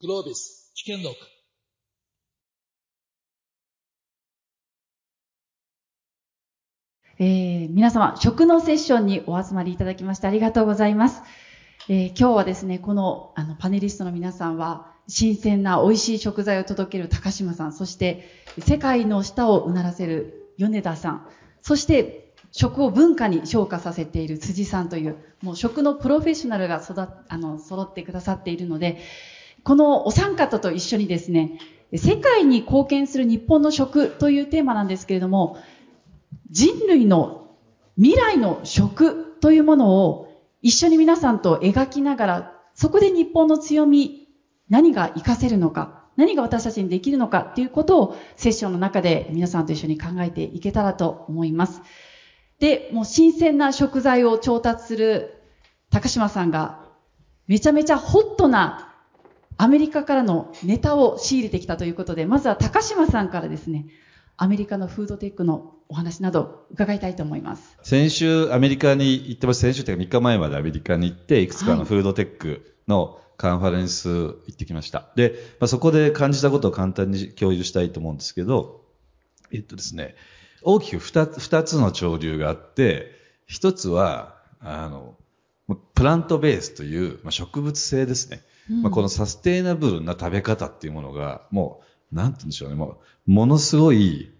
Globis Chicken Look えー皆様、食のセッションにお集まりいただきましてありがとうございます。えー今日はですね、このあのパネリストの皆さんは、新鮮な美味しい食材を届ける高島さん、そして世界の舌をうならせる米田さん、そして食を文化に昇華させている辻さんという、もう食のプロフェッショナルが育っあの揃ってくださっているので、このお三方と一緒にですね、世界に貢献する日本の食というテーマなんですけれども、人類の未来の食というものを一緒に皆さんと描きながら、そこで日本の強み、何が活かせるのか、何が私たちにできるのかっていうことをセッションの中で皆さんと一緒に考えていけたらと思います。で、もう新鮮な食材を調達する高島さんがめちゃめちゃホットなアメリカからのネタを仕入れてきたということで、まずは高島さんからですね、アメリカのフードテックのお話など伺いたいと思います。先週アメリカに行ってます。先週というか3日前までアメリカに行って、いくつかのフードテックのカンファレンス行ってきました。で、まあ、そこで感じたことを簡単に共有したいと思うんですけど、えっとですね、大きく2つ ,2 つの潮流があって、1つは、あの、プラントベースという、まあ、植物性ですね。まあ、このサステイナブルな食べ方っていうものが、もう、なんて言うんでしょうね、もう、ものすごい、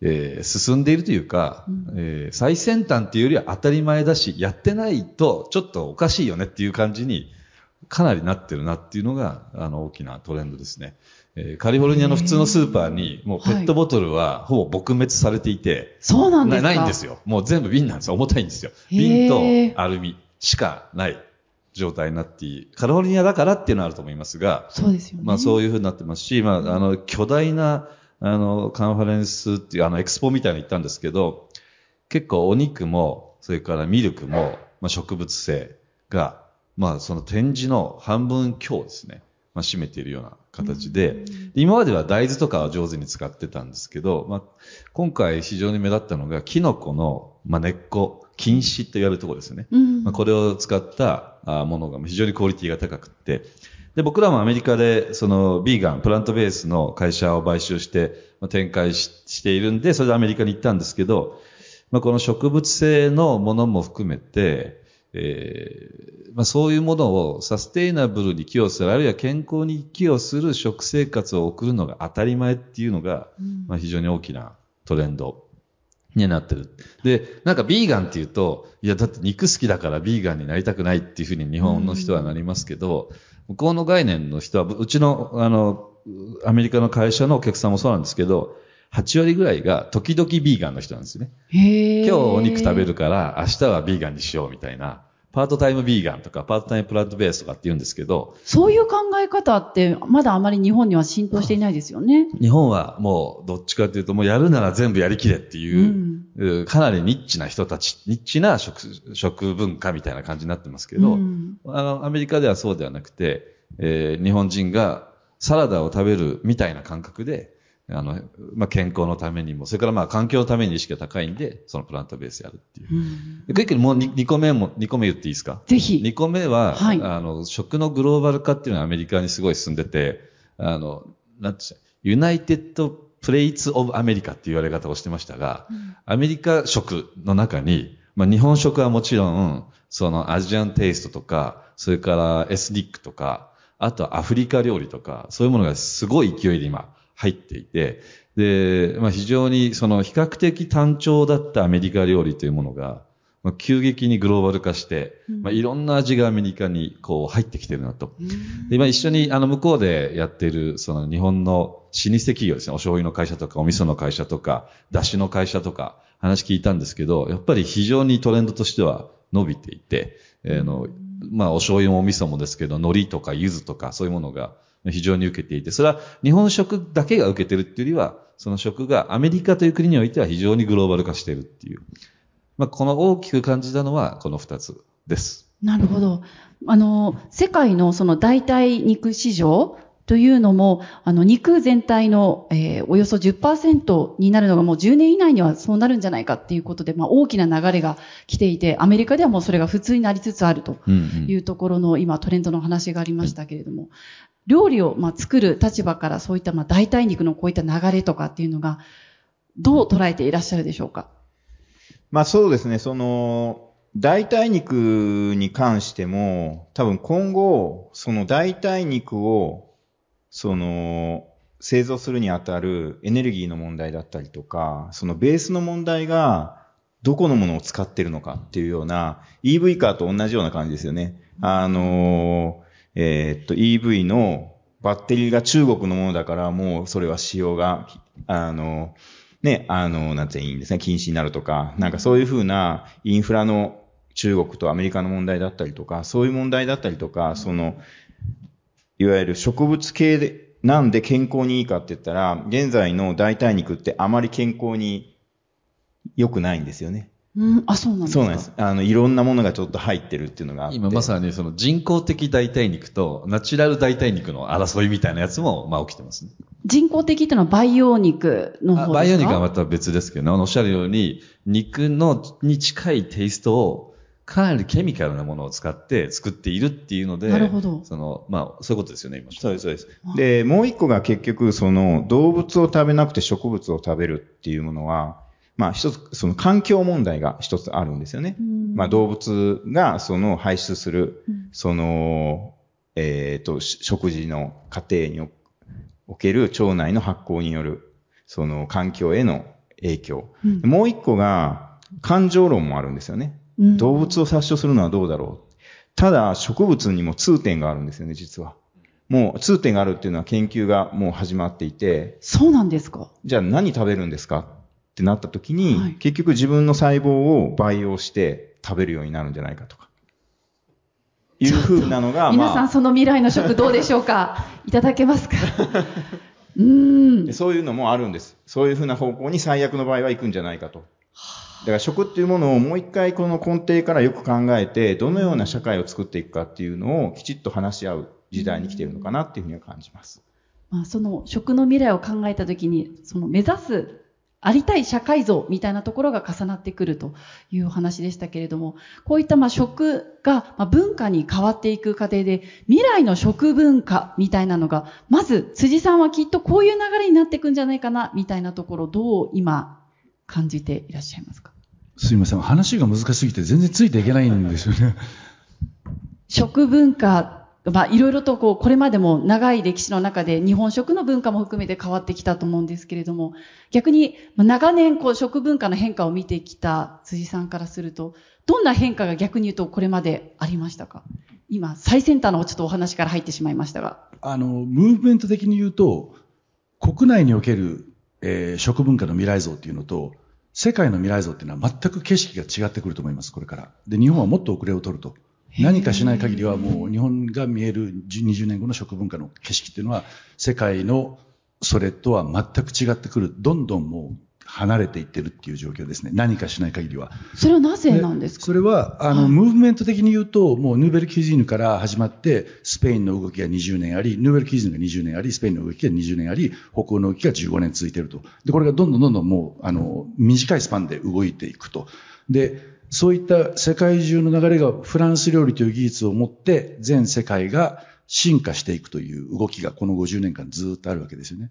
えー進んでいるというか、えー最先端っていうよりは当たり前だし、やってないとちょっとおかしいよねっていう感じにかなりなってるなっていうのが、あの、大きなトレンドですね。えーカリフォルニアの普通のスーパーに、もうペットボトルはほぼ撲滅されていて、そうなんですか？ないんですよ。もう全部瓶なんですよ。重たいんですよ。瓶とアルミしかない状態になっている。カリフォルニアだからっていうのはあると思いますが、そうですよね。まあそういうふうになってますし、まああの、巨大な、あの、カンファレンスっていう、あの、エクスポみたいに行ったんですけど、結構お肉も、それからミルクも、まあ植物性が、まあその展示の半分強ですね。まあ占めているような形で、今までは大豆とかは上手に使ってたんですけど、まあ今回非常に目立ったのが、キノコの、まあ根っこ、菌糸と言われるところですよね。うん。まあ、これを使ったあものが非常にクオリティが高くって、で、僕らもアメリカで、その、ビーガン、プラントベースの会社を買収して、まあ、展開ししているんで、それでアメリカに行ったんですけど、まあ、この植物性のものも含めて、えーまあ、そういうものをサステイナブルに寄与する、あるいは健康に寄与する食生活を送るのが当たり前っていうのが、まあ、非常に大きなトレンドになってる。で、なんかビーガンっていうと、いやだって肉好きだからビーガンになりたくないっていうふうに日本の人はなりますけど、向こうの概念の人は、うちの、あの、アメリカの会社のお客さんもそうなんですけど、8割ぐらいが時々ビーガンの人なんですよね。今日お肉食べるから明日はビーガンにしようみたいな。パートタイムビーガンとかパートタイムプラントベースとかって言うんですけど、そういう考え方って、まだあまり日本には浸透していないですよね。日本はもうどっちかというともうやるなら全部やりきれっていう、うんうかなりニッチな人たち、ニッチな食食文化みたいな感じになってますけど、うんあのアメリカではそうではなくて、えー日本人がサラダを食べるみたいな感覚で、あの、まあ、健康のためにも、それからまあ環境のために意識が高いんで、そのプラントベースやるっていう。うんでクイックにもう 2, 個目も、2個目言っていいですか？ぜひ。2個目は、はいあの、食のグローバル化っていうのはアメリカにすごい進んでて、あの、なんて United Plates of America っていう言われ方をしてましたが、アメリカ食の中に、まあ、日本食はもちろん、そのアジアンテイストとか、それからエスニックとか、あとはアフリカ料理とか、そういうものがすごい勢いで今入っていて、で、まあ、非常にその比較的単調だったアメリカ料理というものが、まあ、急激にグローバル化して、まあ、いろんな味がアメリカにこう入ってきてるなと。で今一緒にあの向こうでやっているその日本の老舗企業ですね、お醤油の会社とかお味噌の会社とか、だしの会社とか話聞いたんですけど、やっぱり非常にトレンドとしては伸びていて、えーの、まあお醤油もお味噌もですけど、海苔とか柚子とかそういうものが非常に受けていて、それは日本食だけが受けてるっていうよりは、その食がアメリカという国においては非常にグローバル化しているっていう。まあこの大きく感じたのはこの二つです。なるほど。あの、世界のその代替肉市場というのも、あの、肉全体の、えーおよそ10%になるのがもう10年以内にはそうなるんじゃないかっていうことで、まあ、大きな流れが来ていて、アメリカではもうそれが普通になりつつあるというところの今トレンドの話がありましたけれども、料理をまあ作る立場からそういったまあ代替肉のこういった流れとかっていうのが、どう捉えていらっしゃるでしょうか？まあそうですね、その、代替肉に関しても、多分今後、その代替肉を、その、製造するにあたるエネルギーの問題だったりとか、そのベースの問題が、どこのものを使ってるのかっていうような、EV カーと同じような感じですよね。あの、えー、っと、EV のバッテリーが中国のものだから、もうそれは使用が、あの、ね、あの、なんていいんですね、禁止になるとか、なんかそういうふうなインフラの中国とアメリカの問題だったりとか、そういう問題だったりとか、その、いわゆる植物系で、なんで健康にいいかって言ったら、現在の代替肉ってあまり健康に良くないんですよね。うん、あ、そうなんですか？そうなんです。あの、いろんなものがちょっと入ってるっていうのがあって。今まさにその人工的代替肉とナチュラル代替肉の争いみたいなやつも、まあ起きてますね。人工的っていうのは培養肉の方ですか？バイオ肉はまた別ですけどね、おっしゃるように、肉の、に近いテイストを、かなりケミカルなものを使って作っているっていうので、なるほどその、まあ、そういうことですよね、今。そうです、そうです。で、もう一個が結局、その、動物を食べなくて植物を食べるっていうものは、まあ一つ、その環境問題が一つあるんですよね。まあ動物がその排出する、その、えっ、と、食事の過程における腸内の発酵による、その環境への影響。もう一個が、感情論もあるんですよね。動物を殺傷するのはどうだろう。ただ、植物にも通点があるんですよね、実は。もう通点があるっていうのは研究がもう始まっていて。そうなんですか？じゃあ何食べるんですか？ってなった時に、はい結局自分の細胞を培養して食べるようになるんじゃないかとか。いうふうなのが、皆さんまその未来の食どうでしょうか？いただけますか？うーんあ、。そういうのもあるんです。そういうふうな方向に最悪の場合は行くんじゃないかと。だから食っていうものをもう一回この根底からよく考えて、どのような社会を作っていくかっていうのをきちっと話し合う時代に来ているのかなっていうふうには感じます。まあ、その食の未来を考えたときに、その目指すありたい社会像みたいなところが重なってくるというお話でしたけれども、こういったまあ食がまあ文化に変わっていく過程で、未来の食文化みたいなのが、まず辻さんはきっとこういう流れになっていくんじゃないかな、みたいなところ、どう今感じていらっしゃいますか？すいません。話が難しすぎて全然ついていけないんですよね。食文化、まあ、いろいろとこう、これまでも長い歴史の中で日本食の文化も含めて変わってきたと思うんですけれども、逆に、長年こう、食文化の変化を見てきた辻さんからすると、どんな変化が逆に言うとこれまでありましたか？今、最先端のちょっとお話から入ってしまいましたが。あの、ムーブメント的に言うと、国内における、えー食文化の未来像っていうのと、世界の未来像っていうのは全く景色が違ってくると思います、これから。で、日本はもっと遅れを取ると。何かしない限りはもう日本が見える10 20年後の食文化の景色っていうのは世界のそれとは全く違ってくる。どんどんもう離れていってるっていう状況ですね。何かしない限りは。それはなぜなんですかそれは、あの、ムーブメント的に言うと、もうヌーベル・キュジーヌから始まって、スペインの動きが20年あり、ヌーベル・キュジーヌが20年あり、スペインの動きが20年あり、北欧の動きが15年続いていると。で、これがどんどんどんどんもう、あの、短いスパンで動いていくと。で、そういった世界中の流れがフランス料理という技術を持って、全世界が進化していくという動きがこの50年間ずっとあるわけですよね。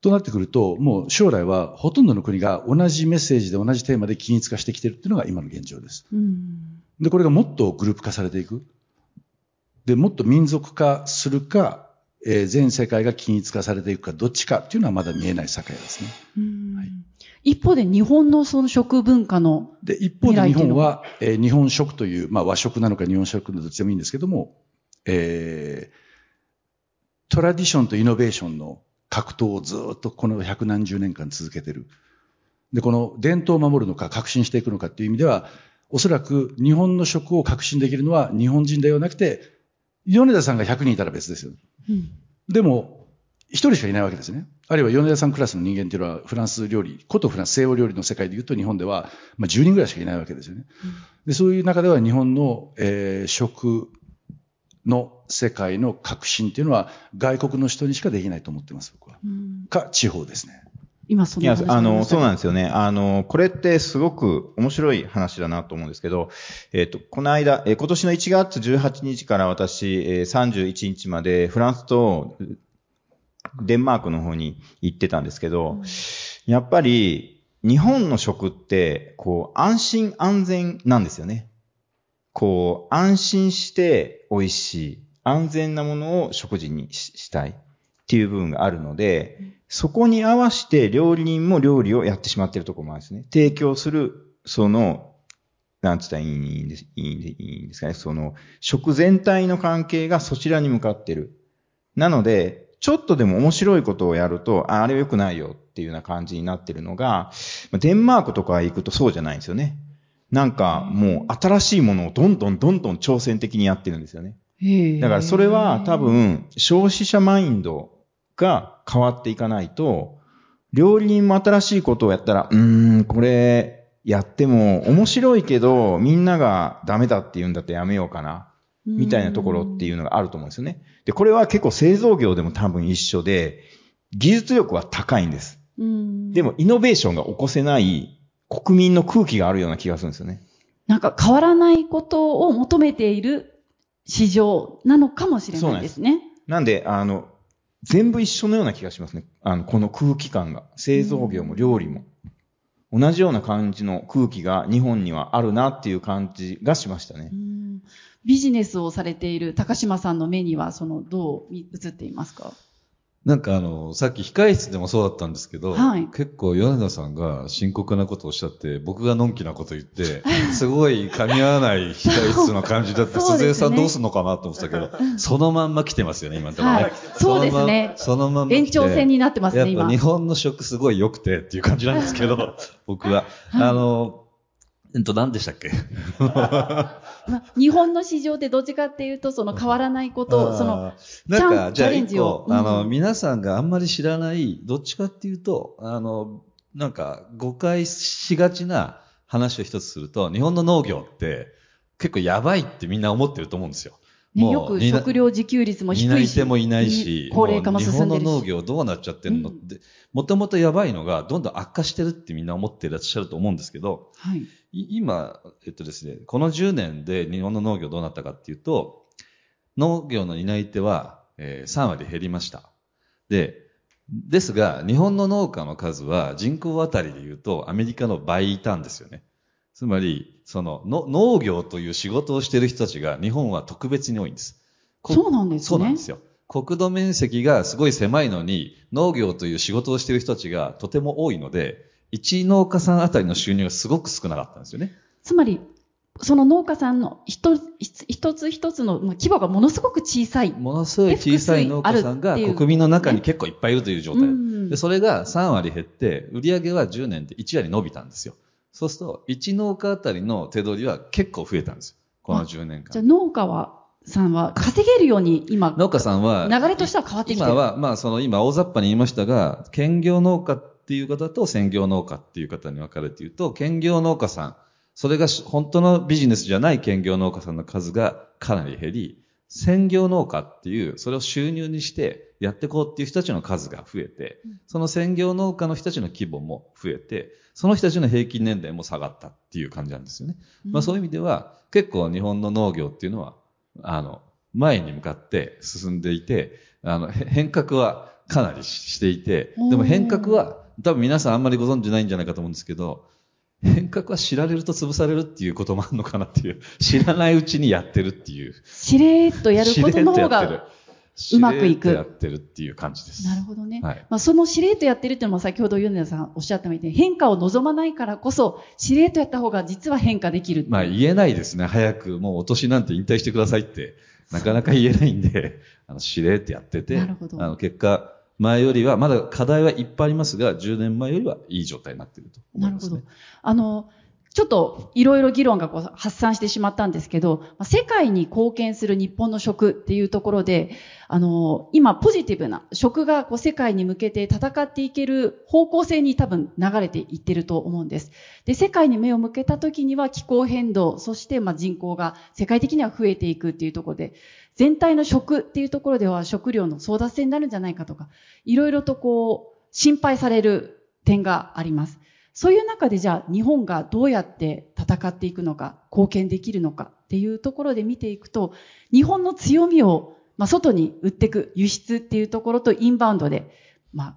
となってくると、もう将来はほとんどの国が同じメッセージで同じテーマで均一化してきているっていうのが今の現状です。うん。で、これがもっとグループ化されていく。で、もっと民族化するか、えー全世界が均一化されていくか、どっちかっていうのはまだ見えない境ですね。うんはい一方で日本のその食文化の、で、一方で日本は、えー日本食という、まあ和食なのか日本食なのかどっちでもいいんですけども、えートラディションとイノベーションの格闘をずっとこの百何十年間続けてる。で、この伝統を守るのか革新していくのかっていう意味では、おそらく日本の食を革新できるのは日本人ではなくて、米田さんが100人いたら別ですよ。うんでも、一人しかいないわけですね。あるいは米田さんクラスの人間っていうのはフランス料理、ことフランス西欧料理の世界で言うと日本では、まあ、10人ぐらいしかいないわけですよね。でそういう中では日本の、えー食の世界の革新っていうのは外国の人にしかできないと思ってます、僕は。うんか、地方ですね。今そいや、の話あの、そうなんでですよね。あの、これってすごく面白い話だなと思うんですけど、えっ、と、この間、えー今年の1月18日から私、えー31日までフランスとデンマークの方に行ってたんですけど、やっぱり日本の食って、こう、安心安全なんですよね。こう、安心して美味しい、安全なものを食事にししたいっていう部分があるので、そこに合わせて料理人も料理をやってしまっているところもあるんですね。提供する、その、なんつったらいいんです、いいんでいいんですかね。その、食全体の関係がそちらに向かってる。なので、ちょっとでも面白いことをやると、ああれは良くないよっていうような感じになってるのが、まあデンマークとか行くとそうじゃないんですよね。なんかもう新しいものをどんどんどんどん挑戦的にやってるんですよね。だからそれは多、分消費者マインドが変わっていかないと、料理人も新しいことをやったら、うーん、これやっても面白いけど、みんながダメだって言うんだってやめようかな。みたいなところっていうのがあると思うんですよね。で、これは結構製造業でも多分一緒で、技術力は高いんです。うんでも、イノベーションが起こせない国民の空気があるような気がするんですよね。なんか変わらないことを求めている市場なのかもしれないですね。なんで、あの、全部一緒のような気がしますね。あの、この空気感が。製造業も料理も。同じような感じの空気が日本にはあるなっていう感じがしましたねう。んビジネスをされている高島さんの目には、その、どう映っていますか？なんかあの、さっき控室でもそうだったんですけど、はい。結構米田さんが深刻なことをおっしゃって、僕がのんきなこと言って、すごい噛み合わない控室の感じだって、そうですね。鈴江さんどうすんのかなと思ってたけど、そのまんま来てますよね、今のところ。ね。はい。そうですね。そのまんま延長線になってますね、今。やっぱ日。本の食すごい良くてっていう感じなんですけど、僕は。あの、えっと、何でしたっけ？まあ日本の市場ってどっちかっていうと、その変わらないこと、その、なんか、チャンじゃあンジ一個、をあの、うん皆さんがあんまり知らない、どっちかっていうと、あの、なんか、誤解しがちな話を一つすると、日本の農業って結構やばいってみんな思ってると思うんですよ。ね、もうよく食料自給率も低いし。担い手もいないし、高齢化も進んでるし。う日本の農業どうなっちゃってんのって、もともとやばいのがどんどん悪化してるってみんな思っていらっしゃると思うんですけど、はい。い今、えっとですね、この10年で日本の農業どうなったかっていうと、農業の担い手は、えー3割減りました。で、ですが、日本の農家の数は人口あたりで言うとアメリカの倍いたんですよね。つまり、そのの農業という仕事をしている人たちが日本は特別に多いんです。こそうなんですねそうなんですよ。国土面積がすごい狭いのに、農業という仕事をしている人たちがとても多いので、一農家さんあたりの収入がすごく少なかったんですよね。つまり、その農家さんの一つ一つ一つのまあ規模がものすごく小さい。ものすごい小さい農家さんが国民の中に結構いっぱいいるという状態。うんで、それが3割減って、売り上げは10年で1割伸びたんですよ。そうすると、1農家あたりの手取りは結構増えたんですよ。この10年間。じゃあ農家は、さんは稼げるように今、農家さんは、流れとしては変わってきてる。今は、まあ、その今大雑把に言いましたが、兼業農家っていう方と専業農家っていう方に分かれて言うと、兼業農家さん、それがし本当のビジネスじゃない兼業農家さんの数がかなり減り、専業農家っていう、それを収入にしてやっていこうっていう人たちの数が増えて、その専業農家の人たちの規模も増えて、その人たちの平均年齢も下がったっていう感じなんですよね。まあそういう意味では、結構日本の農業っていうのは、あの、前に向かって進んでいて、あの、へ変革はかなりししていて、でも変革は、多分皆さんあんまりご存知ないんじゃないかと思うんですけど、変革は知られると潰されるっていうこともあるのかなっていう、知らないうちにやってるっていう。しれーっとやることの方が、うまくいくやってるっていう感じです。なるほどね。はいまあ、そのしれーっとやってるっていうのも先ほど米田さんおっしゃったみたいに変化を望まないからこそ、しれーっとやった方が実は変化できるまあ言えないですね。早くもうお年なんて引退してくださいって、なかなか言えないんで、あの、しれーってやってて、なるほどあの、結果、前よりは、まだ課題はいっぱいありますが、10年前よりはいい状態になっていると思ないるほどますね。。あの、ちょっといろいろ議論がこう発散してしまったんですけど、世界に貢献する日本の食っていうところで、あの、今ポジティブな食がこう世界に向けて戦っていける方向性に多分流れていってると思うんです。で、世界に目を向けた時には気候変動、そしてまあ人口が世界的には増えていくっていうところで、全体の食っていうところでは食料の争奪戦になるんじゃないかとか、いろいろとこう心配される点があります。そういう中でじゃあ日本がどうやって戦っていくのか、貢献できるのかっていうところで見ていくと、日本の強みを、まあ、外に売っていく輸出っていうところとインバウンドで、まあ、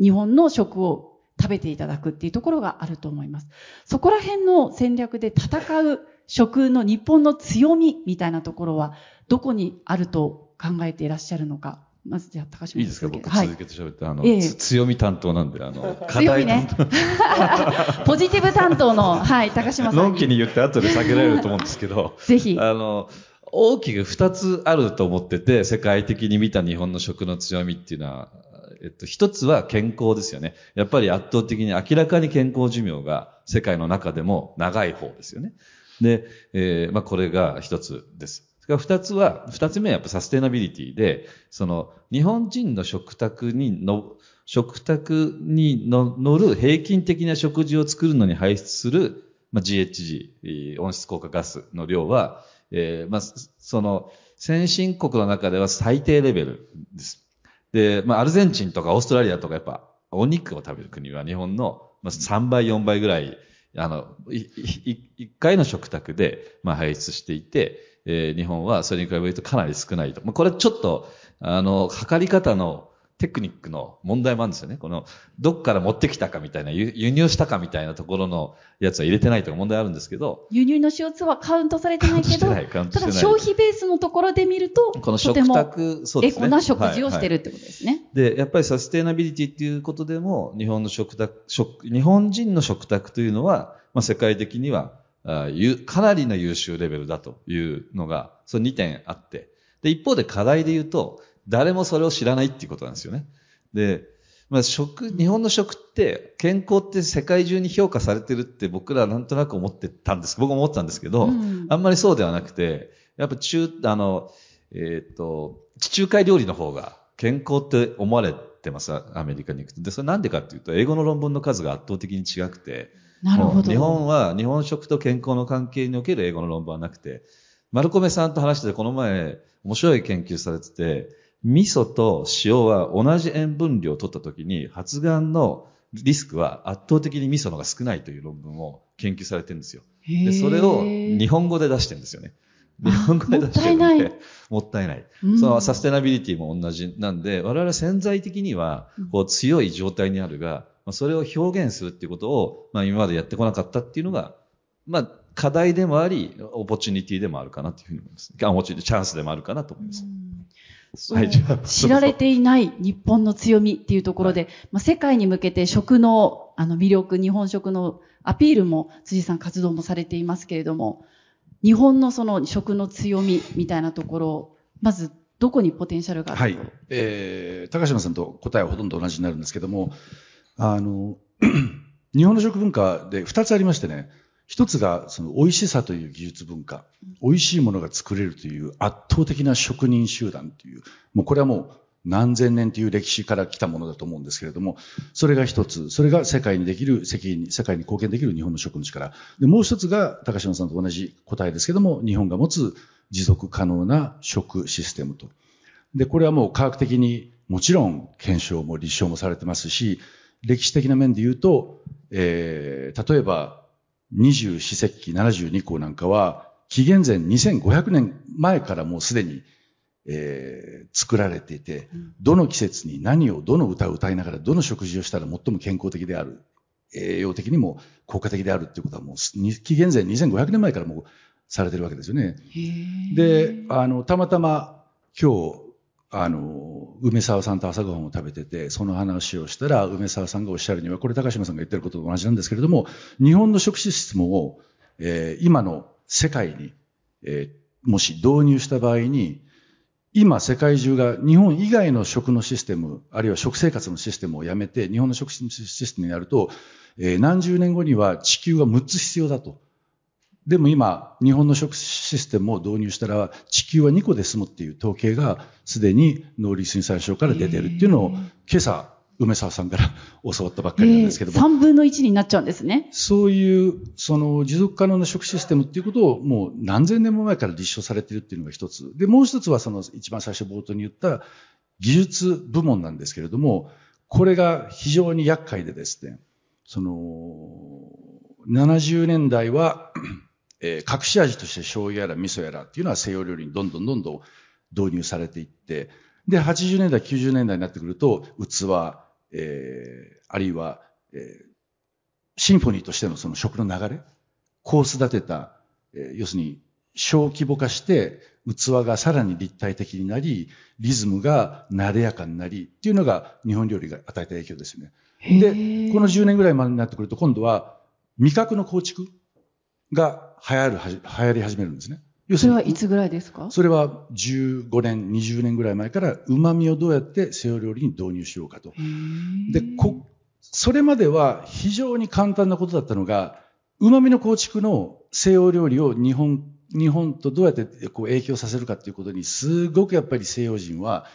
日本の食を食べていただくっていうところがあると思います。そこら辺の戦略で戦う食の日本の強みみたいなところはどこにあると考えていらっしゃるのか。まずじゃあ高島いいですか？僕はい続けて喋って、あの、ええつ強み担当なんで、あの、課強みね題担当。ポジティブ担当の、はい、高島さんのんきに言って後で下げられると思うんですけど、ぜひ。あの、大きく二つあると思ってて、世界的に見た日本の食の強みっていうのは、えっと、一つは健康ですよね。やっぱり圧倒的に明らかに健康寿命が世界の中でも長い方ですよね。で、えーまあこれが一つです。それから二つは、二つ目はやっぱサステナビリティで、その日本人の食卓にの、食卓にの乗る平均的な食事を作るのに排出する、まあ、GHG、温室効果ガスの量は、えーまあ、その先進国の中では最低レベルです。で、まあ、アルゼンチンとかオーストラリアとかやっぱお肉を食べる国は日本の3倍、4倍ぐらい、あの、いいい一回の食卓で、まあ、排出していて、えー日本はそれに比べるとかなり少ないと。まあ、これちょっと、あの、測り方のテクニックの問題もあるんですよね。この、どっから持ってきたかみたいな、輸輸入したかみたいなところのやつは入れてないとか問題あるんですけど、輸入の CO2 はカウントされてないけど、た。だ消費ベースのところで見ると、この食卓、そうですね。エコな食事をしてるはいはいってことですね。で、やっぱりサステナビリティっていうことでも、日本の食卓、食、日本人の食卓というのは、まあ、世界的には、あゆかなりの優秀レベルだというのが、その2点あって。で、一方で課題で言うと、誰もそれを知らないっていうことなんですよね。で、まあ、食、日本の食って、健康って世界中に評価されてるって僕らはなんとなく思ってたんです。僕も思ってたんですけど、うんあんまりそうではなくて、やっぱ中、あの、えっ、と、地中海料理の方が健康って思われてます、アメリカに行くと。で、それなんでかっていうと、英語の論文の数が圧倒的に違くて、なるほど。日本は、日本食と健康の関係における英語の論文はなくて、丸米さんと話してて、この前、面白い研究されてて、味噌と塩は同じ塩分量を取った時に、発がんのリスクは圧倒的に味噌の方が少ないという論文を研究されてるんですよ。で、それを日本語で出してるんですよね。日本語で出してるんで、もったいないもったいない。うんそのサステナビリティも同じなんで、我々潜在的にはうん、こう強い状態にあるが、まあそれを表現するっていうことを、まあ今までやってこなかったっていうのが、まあ課題でもあり、 opportunity でもあるかなというふうに思います。あ opportunity、チャンスでもあるかなと思います。はいじゃあ知られていない日本の強みっていうところで、まあ、世界に向けて食のあの魅力、日本食のアピールも辻さん活動もされていますけれども、日本のその食の強みみたいなところ、まずどこにポテンシャルがあるはい。えー、高島さんと答えはほとんど同じになるんですけども、あの、日本の食文化で2つありましてね、一つがその美味しさという技術文化、美味しいものが作れるという圧倒的な職人集団という、もうこれはもう何千年という歴史から来たものだと思うんですけれども、それが一つ、それが世界にできる、責任、世界に貢献できる日本の食の力。で、もう一つが高島さんと同じ答えですけども、日本が持つ持続可能な食システムと。で、これはもう科学的にもちろん検証も立証もされてますし、歴史的な面で言うと、えー、例えば二十四節気72項なんかは、紀元前2500年前からもうすでに、えー、作られていて、どの季節に何を、どの歌を歌いながら、どの食事をしたら最も健康的である、栄養的にも効果的であるっていうことはもう、に紀元前2500年前からもうされてるわけですよね。で、あの、たまたま今日、あの、梅沢さんと朝ごはんを食べてて、その話をしたら、梅沢さんがおっしゃるには、これ高島さんが言ってることと同じなんですけれども、日本の食システムを、えー今の世界に、えーもし導入した場合に、今世界中が日本以外の食のシステム、あるいは食生活のシステムをやめて、日本の食システムになると、えー何十年後には地球が6つ必要だと。でも今、日本の食システムを導入したら、地球は2個で済むっていう統計が、すでに農林水産省から出てるっていうのを、今朝、梅沢さんから教わったばっかりなんですけども、3分の1になっちゃうんですね。そういう、その持続可能な食システムっていうことをもう何千年も前から立証されているっていうのが一つ。で、もう一つはその一番最初冒頭に言った技術部門なんですけれども、これが非常に厄介でですね、その、70年代は、えー隠し味として醤油やら味噌やらっていうのは西洋料理にどんどんどんどん導入されていって、で、80年代、90年代になってくると、器、えーあるいは、えーシンフォニーとしてのその食の流れ、コース立てた、えー要するに小規模化して、器がさらに立体的になり、リズムがなでやかになり、っていうのが日本料理が与えた影響ですよね。で、この10年ぐらいまでになってくると、今度は味覚の構築が流行るはじ、流行り始めるんですね。要すそれはいつぐらいですか？それは15年、20年ぐらい前から旨味をどうやって西洋料理に導入しようかと。で、こ、それまでは非常に簡単なことだったのが、旨味の構築の西洋料理を日本、日本とどうやってこう影響させるかっていうことに、すごくやっぱり西洋人は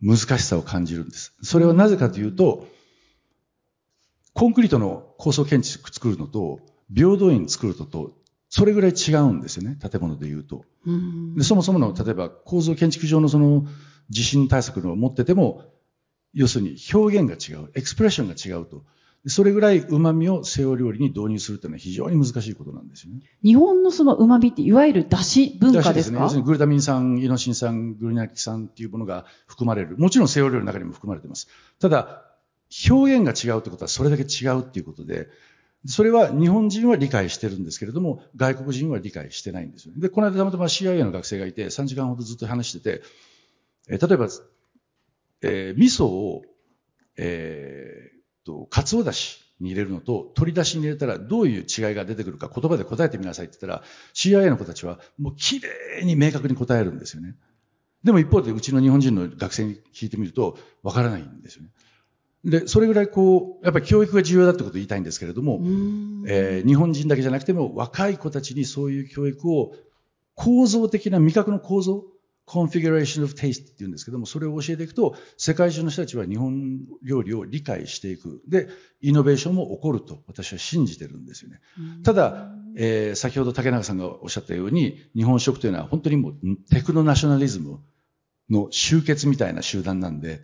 難しさを感じるんです。それはなぜかというと、コンクリートの高層建築作るのと、平等院作るのと、それぐらい違うんですよね、建物で言うと。うんでそもそもの、例えば構造建築上のその地震対策のを持ってても、要するに表現が違う、エクスプレッションが違うと。でそれぐらい旨味を西洋料理に導入するというのは非常に難しいことなんですよね。日本のその旨味っていわゆる出汁文化ですね。か要するにグルタミン酸、イノシン酸、グルナキ酸っていうものが含まれる。もちろん西洋料理の中にも含まれています。ただ、表現が違うってことはそれだけ違うっていうことで、それは日本人は理解してるんですけれども、外国人は理解してないんですよね。で、この間たまたま CIA の学生がいて、3時間ほどずっと話してて、え例えば、えー味噌を、えーっと、かつおだしに入れるのと、鶏だしに入れたらどういう違いが出てくるか言葉で答えてみなさいって言ったら、CIA の子たちはもう綺麗に明確に答えるんですよね。でも一方でうちの日本人の学生に聞いてみると、わからないんですよね。で、それぐらいこう、やっぱり教育が重要だってことを言いたいんですけれども、うんえー日本人だけじゃなくても若い子たちにそういう教育を構造的な味覚の構造、configuration of taste って言うんですけども、それを教えていくと、世界中の人たちは日本料理を理解していく。で、イノベーションも起こると私は信じてるんですよね。ただ、えー先ほど竹中さんがおっしゃったように、日本食というのは本当にもうテクノナショナリズムの集結みたいな集団なんで、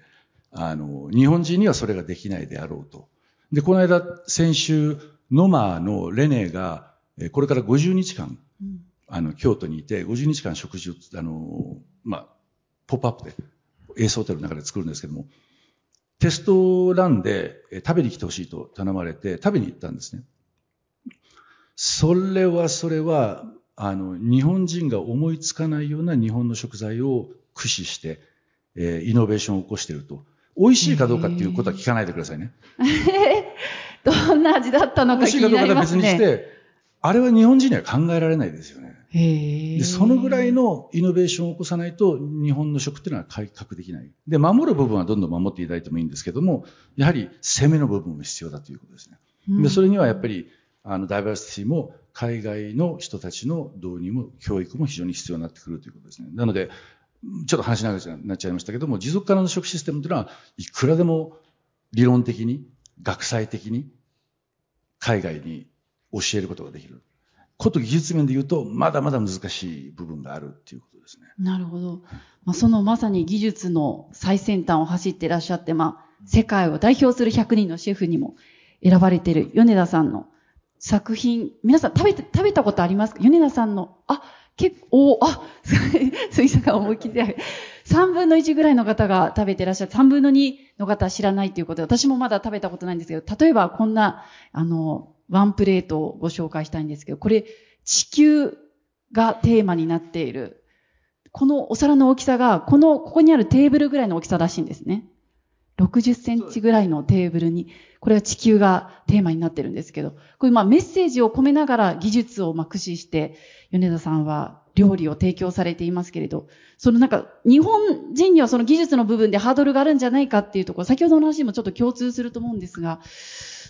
あの、日本人にはそれができないであろうと。で、この間、先週、ノマーのレネが、えーこれから50日間、うんあの、京都にいて、50日間食事を、あの、まあ、ポップアップで、エースホテルの中で作るんですけども、テストランでえー食べに来てほしいと頼まれて、食べに行ったんですね。それはそれは、あの、日本人が思いつかないような日本の食材を駆使して、えーイノベーションを起こしていると。美味しいかどうかっていうことは聞かないでくださいね。どんな味だったの美か気になり味しいかどうかはますね。別にして、あれは日本人には考えられないですよね。へでそのぐらいのイノベーションを起こさないと日本の食っていうのは改革できない。で、守る部分はどんどん守っていただいてもいいんですけども、やはり攻めの部分も必要だということですね。うんで、それにはやっぱり、あの、ダイバーシティも海外の人たちの導入も教育も非常に必要になってくるということですね。なので、ちょっと話長くなっちゃいましたけども、持続可能な食システムというのはいくらでも理論的に、学際的に海外に教えることができる。こと技術面で言うと、まだまだ難しい部分があるっていうことですね。なるほど。まあ、そのまさに技術の最先端を走っていらっしゃって、まあ、世界を代表する100人のシェフにも選ばれている米田さんの作品、皆さん食べて、食べたことありますか米田さんの、あ、結構、おあ、杉さんが思い切って、3分の1ぐらいの方が食べてらっしゃって、3分の2の方は知らないということで、私もまだ食べたことないんですけど、例えばこんな、あの、ワンプレートをご紹介したいんですけど、これ、地球がテーマになっている。このお皿の大きさが、この、ここにあるテーブルぐらいの大きさらしいんですね。60センチぐらいのテーブルに、これは地球がテーマになってるんですけど、これまあメッセージを込めながら技術をま駆使して、米田さんは料理を提供されていますけれど、そのなんか日本人にはその技術の部分でハードルがあるんじゃないかっていうところ、先ほどの話もちょっと共通すると思うんですが、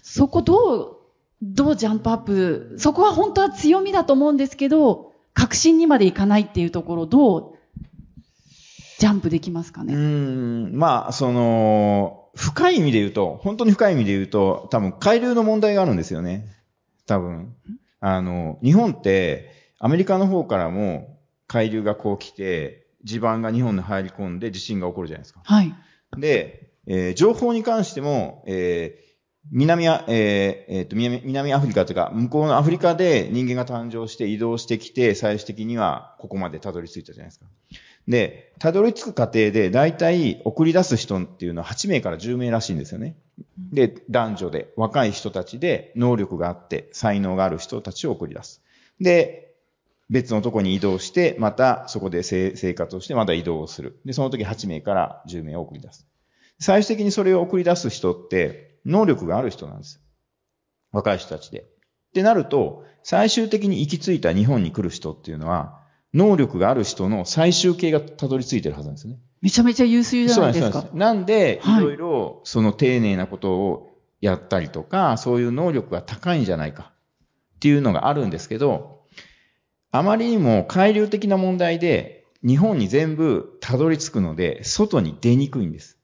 そこどう、どうジャンプアップ、そこは本当は強みだと思うんですけど、確信にまでいかないっていうところ、どうジャンプできますかうね？ーん、まあ、その、深い意味で言うと、本当に深い意味で言うと、多分、海流の問題があるんですよね。多分。あの、日本って、アメリカの方からも海流がこう来て、地盤が日本に入り込んで地震が起こるじゃないですか。はい。で、えー情報に関しても、えー南ア、えーえーと南、南アフリカというか、向こうのアフリカで人間が誕生して移動してきて、最終的にはここまでたどり着いたじゃないですか。で、たどり着く過程で、大体送り出す人っていうのは8名から10名らしいんですよね。で、男女で、若い人たちで、能力があって、才能がある人たちを送り出す。で、別のとこに移動して、またそこで生生活をして、また移動をする。で、その時8名から10名を送り出す。最終的にそれを送り出す人って、能力がある人なんです。若い人たちで。ってなると、最終的に行き着いた日本に来る人っていうのは、能力がある人の最終形がたどり着いてるはずなんですよね。めちゃめちゃ優秀じゃないですかそうなんです。。なんで、いはいろいろ、その丁寧なことをやったりとか、そういう能力が高いんじゃないかっていうのがあるんですけど、あまりにも海流的な問題で、日本に全部たどり着くので、外に出にくいんです。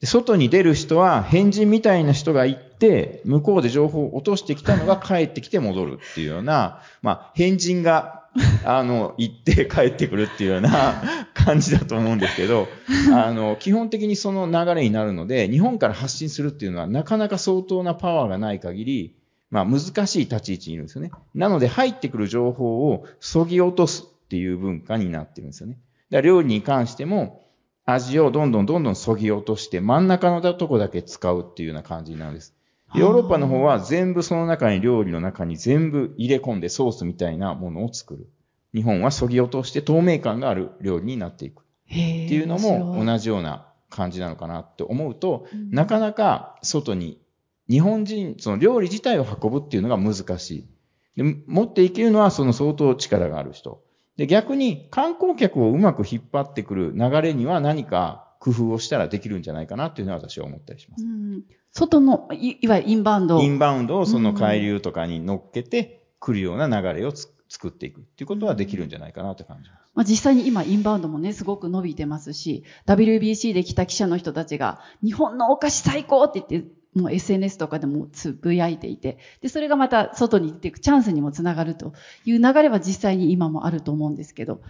で外に出る人は、変人みたいな人が行って、向こうで情報を落としてきたのが帰ってきて戻るっていうような、まあ、変人が、あの、行って帰ってくるっていうような 感じだと思うんですけど、あの、基本的にその流れになるので、日本から発信するっていうのはなかなか相当なパワーがない限り、まあ難しい立ち位置にいるんですよね。なので入ってくる情報を削ぎ落とすっていう文化になってるんですよね。だから料理に関しても、味をどんどんどんどん削ぎ落として真ん中のとこだけ使うっていうような感じなんです。ヨーロッパの方は全部その中に料理の中に全部入れ込んでソースみたいなものを作る。日本は削ぎ落として透明感がある料理になっていく。へっていうのもじ。同じような感じなのかなって思うと、なかなか外に、日本人、その料理自体を運ぶっていうのが難しい。で持っていけるのはその相当力がある人。で、逆に観光客をうまく引っ張ってくる流れには何か工夫をしたらできるんじゃないかなっていうのは私は思ったりします。うん外のい、いわゆるインバウンド。インバウンドをその海流とかに乗っけて来るような流れをつ作っていくっていうことはできるんじゃないかなって感じます。まあ、実際に今インバウンドもね、すごく伸びてますし、WBC で来た記者の人たちが、日本のお菓子最高って言って、もう SNS とかでもつぶやいていて、で、それがまた外に出ていくチャンスにもつながるという流れは実際に今もあると思うんですけど、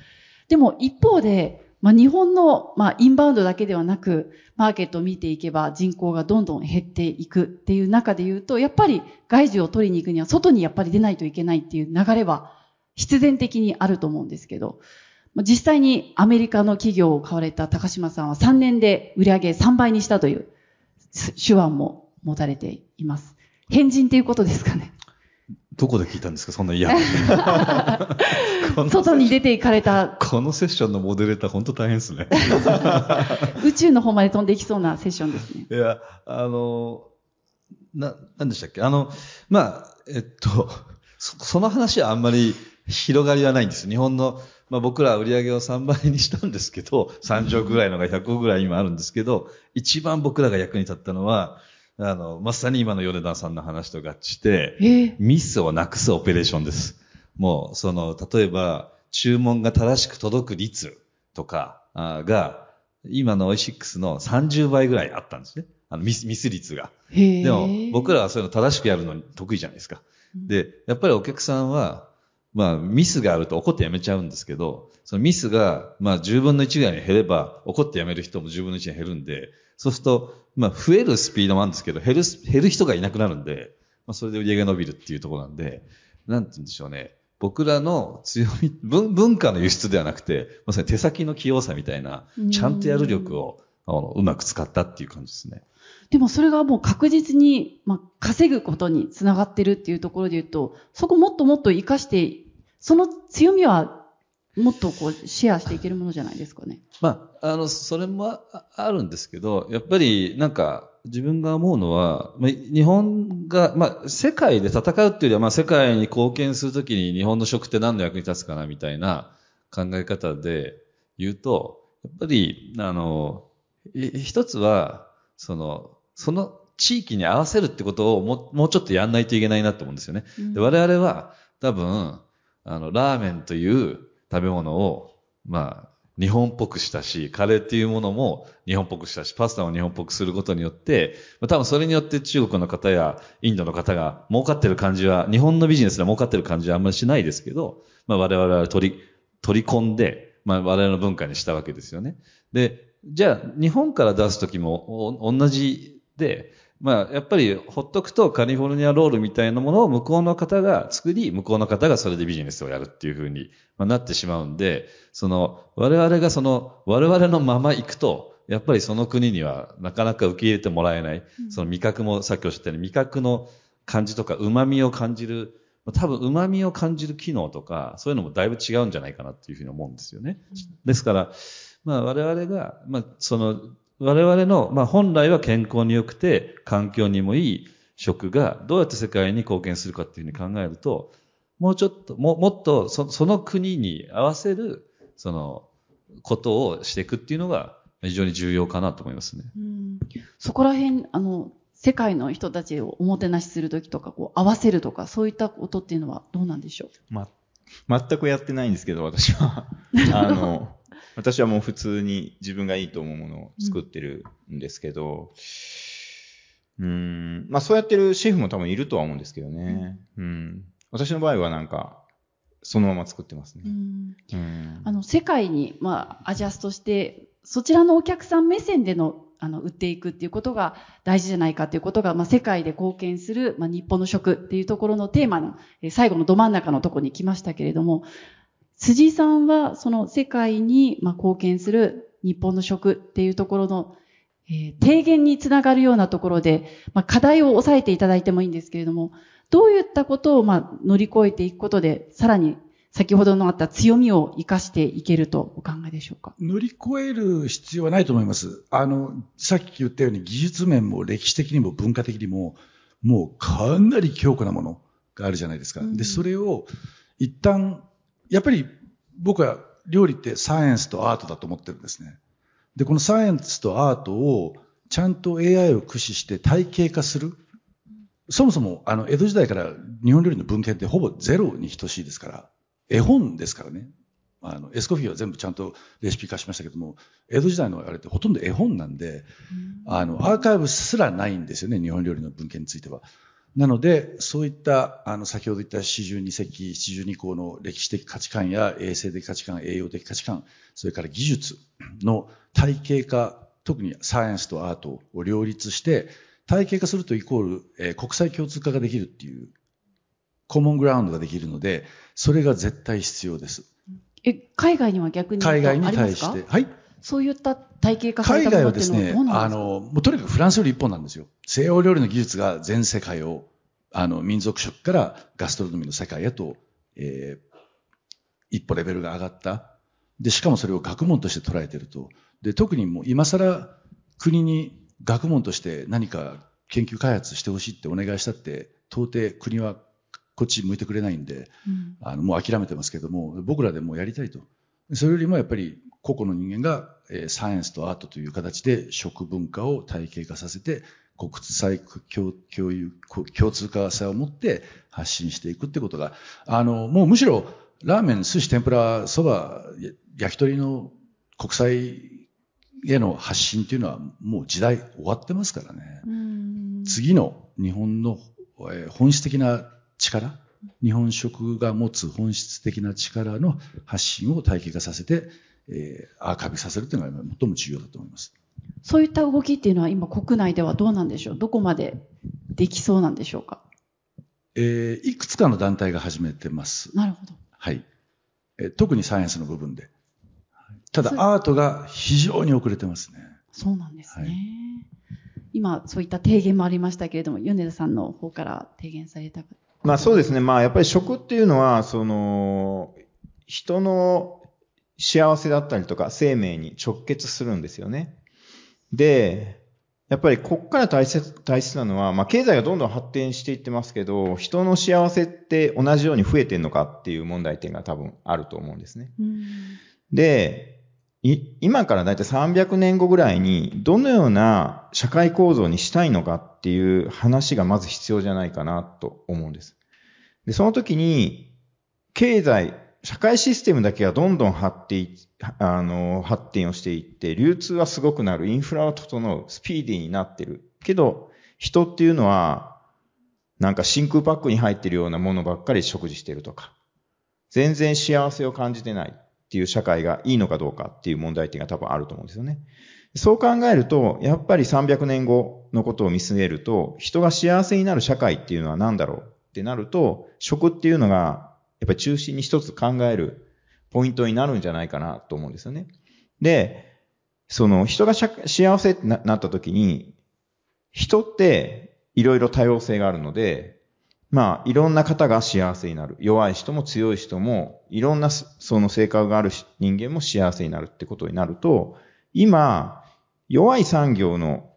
でも一方で、まあ、日本の、まあ、インバウンドだけではなく、マーケットを見ていけば人口がどんどん減っていくっていう中で言うと、やっぱり外需を取りに行くには外にやっぱり出ないといけないっていう流れは必然的にあると思うんですけど、実際にアメリカの企業を買われた高島さんは3年で売上3倍にしたという手腕も持たれています。変人っていうことですかね。どこで聞いたんですか？そんな嫌 外に出て行かれたこのセッションのモデレーター本当大変ですね。宇宙の方まで飛んでいきそうなセッションですね。いや、あの、な、なんでしたっけ？あの、まあ、えっと、そその話はあんまり広がりはないんです。日本の、まあ僕ら売り上げを3倍にしたんですけど、3兆ぐらいのが100億ぐらい今あるんですけど、一番僕らが役に立ったのは、あの、まさに今の米田さんの話と合致して、えーミスをなくすオペレーションです。もう、その、例えば、注文が正しく届く率とかあが、今のオイシックスの30倍ぐらいあったんですね。あのミス、ミス率が。でも、僕らはそういうの正しくやるのに得意じゃないですか。で、やっぱりお客さんは、まあ、ミスがあると怒ってやめちゃうんですけど、そのミスが、まあ、10分の1ぐらいに減れば、怒ってやめる人も10分の1に減るんで、そうすると、まあ、増えるスピードもあるんですけど、減るす、減る人がいなくなるんで、まあ、それで売り上げが伸びるっていうところなんで、なんて言うんでしょうね。僕らの強み、文文化の輸出ではなくて、まさに手先の器用さみたいなうん、ちゃんとやる力を、あのうまく使ったっていう感じですね。でもそれがもう確実に、まあ、稼ぐことにつながってるっていうところで言うと、そこもっともっと活かして、その強みはもっとこうシェアしていけるものじゃないですかね。まあ、あの、それもああるんですけど、やっぱりなんか自分が思うのは、まあ日本が、まあ、世界で戦うっていうよりは、まあ、世界に貢献するときに日本の食って何の役に立つかなみたいな考え方で言うと、やっぱり、あの、い一つは、その、その地域に合わせるってことをもうもうちょっとやんないといけないなと思うんですよね。で我々は多分、あの、ラーメンという食べ物を、まあ、日本っぽくしたし、カレーっていうものも日本っぽくしたし、パスタも日本っぽくすることによって、まあ、多分それによって中国の方やインドの方が儲かってる感じは、日本のビジネスで儲かってる感じはあんまりしないですけど、まあ我々は取り、取り込んで、まあ我々の文化にしたわけですよね。で、じゃあ、日本から出すときも同じで、まあ、やっぱりほっとくとカリフォルニアロールみたいなものを向こうの方が作り、向こうの方がそれでビジネスをやるっていうふうになってしまうんで、その、我々がその、我々のまま行くと、やっぱりその国にはなかなか受け入れてもらえない。その味覚もさっきおっしゃったように味覚の感じとか旨味を感じる、多分旨味を感じる機能とか、そういうのもだいぶ違うんじゃないかなっていうふうに思うんですよね。ですから、まあ我々が、まあその、我々の、まあ本来は健康に良くて環境にもいい食がどうやって世界に貢献するかっていうふうに考えると、もうちょっと、ももっとそその国に合わせる、その、ことをしていくっていうのが非常に重要かなと思いますね。うん、そこら辺、あの、世界の人たちをおもてなしするときとか、こう、合わせるとか、そういったことっていうのはどうなんでしょう？ま、全くやってないんですけど、私は。あの、私はもう普通に自分がいいと思うものを作ってるんですけど、うん、うんまあそうやってるシェフも多分いるとは思うんですけどね。うん、うん、私の場合はなんか、そのまま作ってますね。うん、うん、あの、世界に、まあ、アジャストして、そちらのお客さん目線でのあの売っていくっていうことが大事じゃないかということが、まあ、世界で貢献する、まあ、日本の食っていうところのテーマの、え最後のど真ん中のところに来ましたけれども、辻さんはその世界に、まあ、貢献する日本の食っていうところの、えー、提言につながるようなところで、まあ、課題を抑えていただいてもいいんですけれども、どういったことをまあ乗り越えていくことで、さらに先ほどのあった強みを生かしていけるとお考えでしょうか？乗り越える必要はないと思います。あの、さっき言ったように技術面も歴史的にも文化的にも、もうかなり強固なものがあるじゃないですか。うん、で、それを一旦、やっぱり僕は料理ってサイエンスとアートだと思ってるんですね。で、このサイエンスとアートをちゃんと AI を駆使して体系化する。そもそも、あの、江戸時代から日本料理の文献ってほぼゼロに等しいですから。絵本ですからね。あの、エスコフィーは全部ちゃんとレシピ化しましたけども、江戸時代のあれってほとんど絵本なんで、あの、アーカイブすらないんですよね、日本料理の文献については。なので、そういった、あの、先ほど言った四十二世四十二項の歴史的価値観や衛生的価値観、栄養的価値観、それから技術の体系化、特にサイエンスとアートを両立して、体系化するとイコール、えー、国際共通化ができるっていうコモングラウンドができるので、それが絶対必要です。え、海外には逆に海外に対して。はい。そういった体系化されたものっていうのはどうなんですか？海外はですね、あの、もうとにかくフランス料理一本なんですよ。西洋料理の技術が全世界を、あの、民族食からガストロノミーの世界へと、えー、一歩レベルが上がった。で、しかもそれを学問として捉えていると。で、特にもう今更国に学問として何か研究開発してほしいってお願いしたって、到底国はこっち向いてくれないんで、うん、あのもう諦めてますけども僕らでもやりたいとそれよりもやっぱり個々の人間が、えー、サイエンスとアートという形で食文化を体系化させて国際共共有共通化さを持って発信していくってことがあのもうむしろラーメン寿司天ぷらそば焼き鳥の国際への発信っていうのはもう時代終わってますからね。次の日本の本質的な力、日本食が持つ本質的な力の発信を体系化させて、えー、アーカイブさせるというのが最も重要だと思います。そういった動きっていうのは今国内ではどうなんでしょう？どこまでできそうなんでしょうか？えー、いくつかの団体が始めてます。なるほど。はい。えー、特にサイエンスの部分で。ただ、アートが非常に遅れてますね。そうなんですね。はい、今、そういった提言もありましたけれども、米田さんの方から提言されたまあそうですね。まあやっぱり食っていうのは、その、人の幸せだったりとか生命に直結するんですよね。で、やっぱりこっから大切、大切なのは、まあ経済がどんどん発展していってますけど、人の幸せって同じように増えてんのかっていう問題点が多分あると思うんですね。で、今からだいたい300年後ぐらいにどのような社会構造にしたいのかっていう話がまず必要じゃないかなと思うんです。で、その時に経済、社会システムだけがどんどん発展、あの、発展をしていって、流通はすごくなる、インフラは整う、スピーディーになってる。けど、人っていうのは、なんか真空パックに入ってるようなものばっかり食事してるとか、全然幸せを感じてない。っていう社会がいいのかどうかっていう問題点が多分あると思うんですよね。そう考えると、やっぱり300年後のことを見据えると、人が幸せになる社会っていうのは何だろうってなると、食っていうのが、やっぱり中心に一つ考えるポイントになるんじゃないかなと思うんですよね。で、その人が幸せってなった時に、人っていろいろ多様性があるので、まあ、いろんな方が幸せになる。弱い人も強い人も、いろんなその性格がある人間も幸せになるってことになると、今、弱い産業の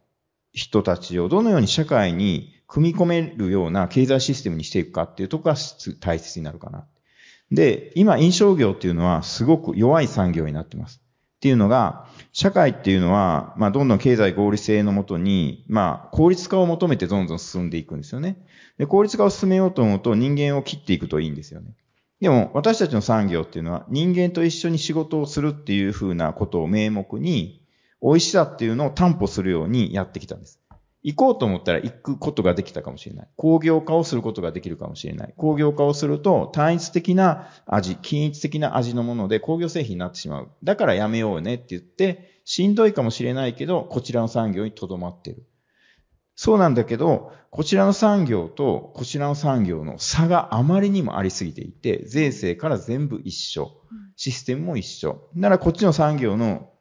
人たちをどのように社会に組み込めるような経済システムにしていくかっていうところが大切になるかな。で、今、飲食業っていうのはすごく弱い産業になってます。っていうのが、社会っていうのは、まあ、どんどん経済合理性のもとに、まあ、効率化を求めてどんどん進んでいくんですよね。で、効率化を進めようと思うと人間を切っていくといいんですよね。でも、私たちの産業っていうのは、人間と一緒に仕事をするっていうふうなことを名目に、美味しさっていうのを担保するようにやってきたんです。行こうと思ったら行くことができたかもしれない。工業化をすることができるかもしれない。工業化をすると単一的な味、均一的な味のもので工業製品になってしまう。だからやめようねって言って、しんどいかもしれないけど、こちらの産業に留まってる。そうなんだけど、こちらの産業とこちらの産業の差があまりにもありすぎていて、税制から全部一緒。システムも一緒。ならこっちの産業の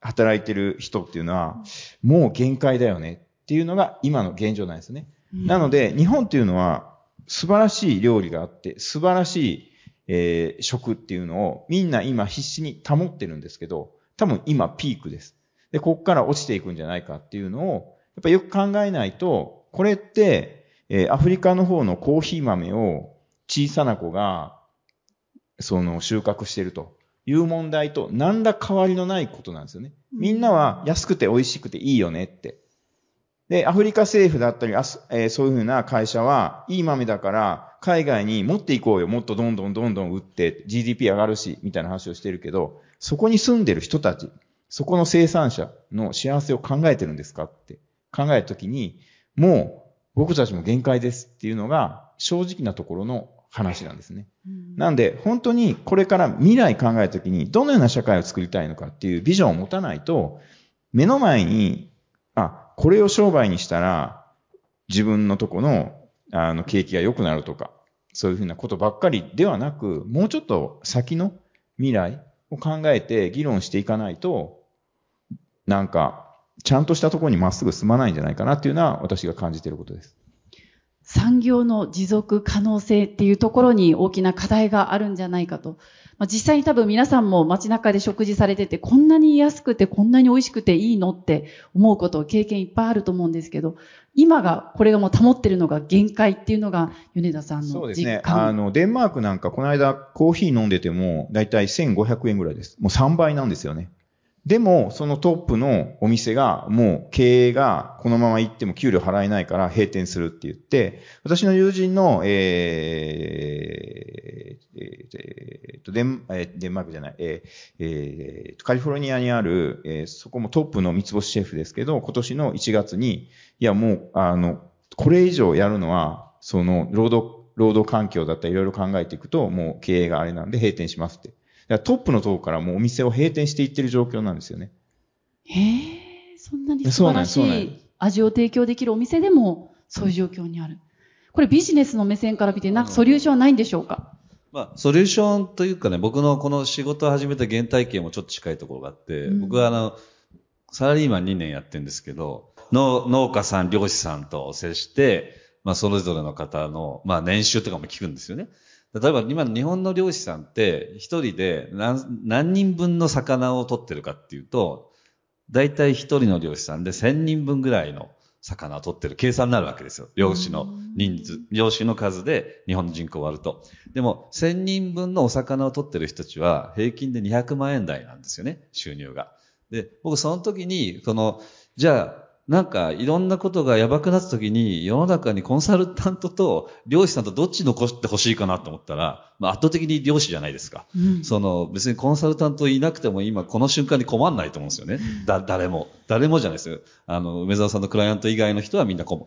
働いてる人っていうのは、もう限界だよねっていうのが今の現状なんですね。なので、日本っていうのは素晴らしい料理があって、素晴らしい、えー、食っていうのをみんな今必死に保ってるんですけど、多分今ピークです。で、ここから落ちていくんじゃないかっていうのを、やっぱよく考えないと、これって、えー、アフリカの方のコーヒー豆を小さな子が、その収穫してるという問題と何ら変わりのないことなんですよね。みんなは安くて美味しくていいよねって。で、アフリカ政府だったり、あえー、そういうふうな会社は、いい豆だから、海外に持っていこうよ。もっとどんどんどんどん売って、GDP 上がるし、みたいな話をしてるけど、そこに住んでる人たち、そこの生産者の幸せを考えてるんですかって考えるときに、もう僕たちも限界ですっていうのが正直なところの話なんですね。なんで、本当にこれから未来考えるときに、どのような社会を作りたいのかっていうビジョンを持たないと、目の前に、あ、これを商売にしたら、自分のとこの、あの、景気が良くなるとか、そういうふうなことばっかりではなく、もうちょっと先の未来を考えて議論していかないと、なんか、ちゃんとしたところにまっすぐ進まないんじゃないかなっていうのは私が感じていることです。産業の持続可能性っていうところに大きな課題があるんじゃないかと。まあ、実際に多分皆さんも街中で食事されてて、こんなに安くてこんなに美味しくていいのって思うこと、経験いっぱいあると思うんですけど、今が、これがもう保ってるのが限界っていうのが、米田さんのそうですね。あの、デンマークなんか、この間コーヒー飲んでても、だいたい1500円ぐらいです。もう3倍なんですよね。でも、そのトップのお店が、もう経営がこのまま行っても給料払えないから閉店するって言って、私の友人の、えー、えー、とデン、えデンマークじゃない、えー、えー、カリフォルニアにある、えー、そこもトップの三つ星シェフですけど、今年の1月に、いやもう、あの、これ以上やるのは、その、労働、労働環境だったりいろいろ考えていくと、もう経営があれなんで閉店しますって。トップのとこからもうお店を閉店していってる状況なんですよね。へえ、そんなに素晴らしい味を提供できるお店でもそういう状況にある。これビジネスの目線から見て、なんかソリューションはないんでしょうか？まあ、ソリューションというかね、僕のこの仕事を始めた原体験もちょっと近いところがあって、うん、僕はあの、サラリーマン2年やってるんですけど、農農家さん、漁師さんと接して、まあ、それぞれの方の、まあ、年収とかも聞くんですよね。例えば今の日本の漁師さんって一人で何何人分の魚を取ってるかっていうと、大体一人の漁師さんで千人分ぐらいの魚を取ってる計算になるわけですよ。漁師の人数、漁師の数で日本の人口を割ると。でも千人分のお魚を取ってる人たちは平均で200万円台なんですよね、収入が。で、僕その時に、その、じゃあなんかいろんなことがやばくなった時に世の中にコンサルタントと漁師さんとどっち残してほしいかなと思ったら、まあ、圧倒的に漁師じゃないですか、うん、その別にコンサルタントいなくても今この瞬間に困んないと思うんですよね。だ、誰も。誰もじゃないですよ。あの、梅沢さんのクライアント以外の人はみんな困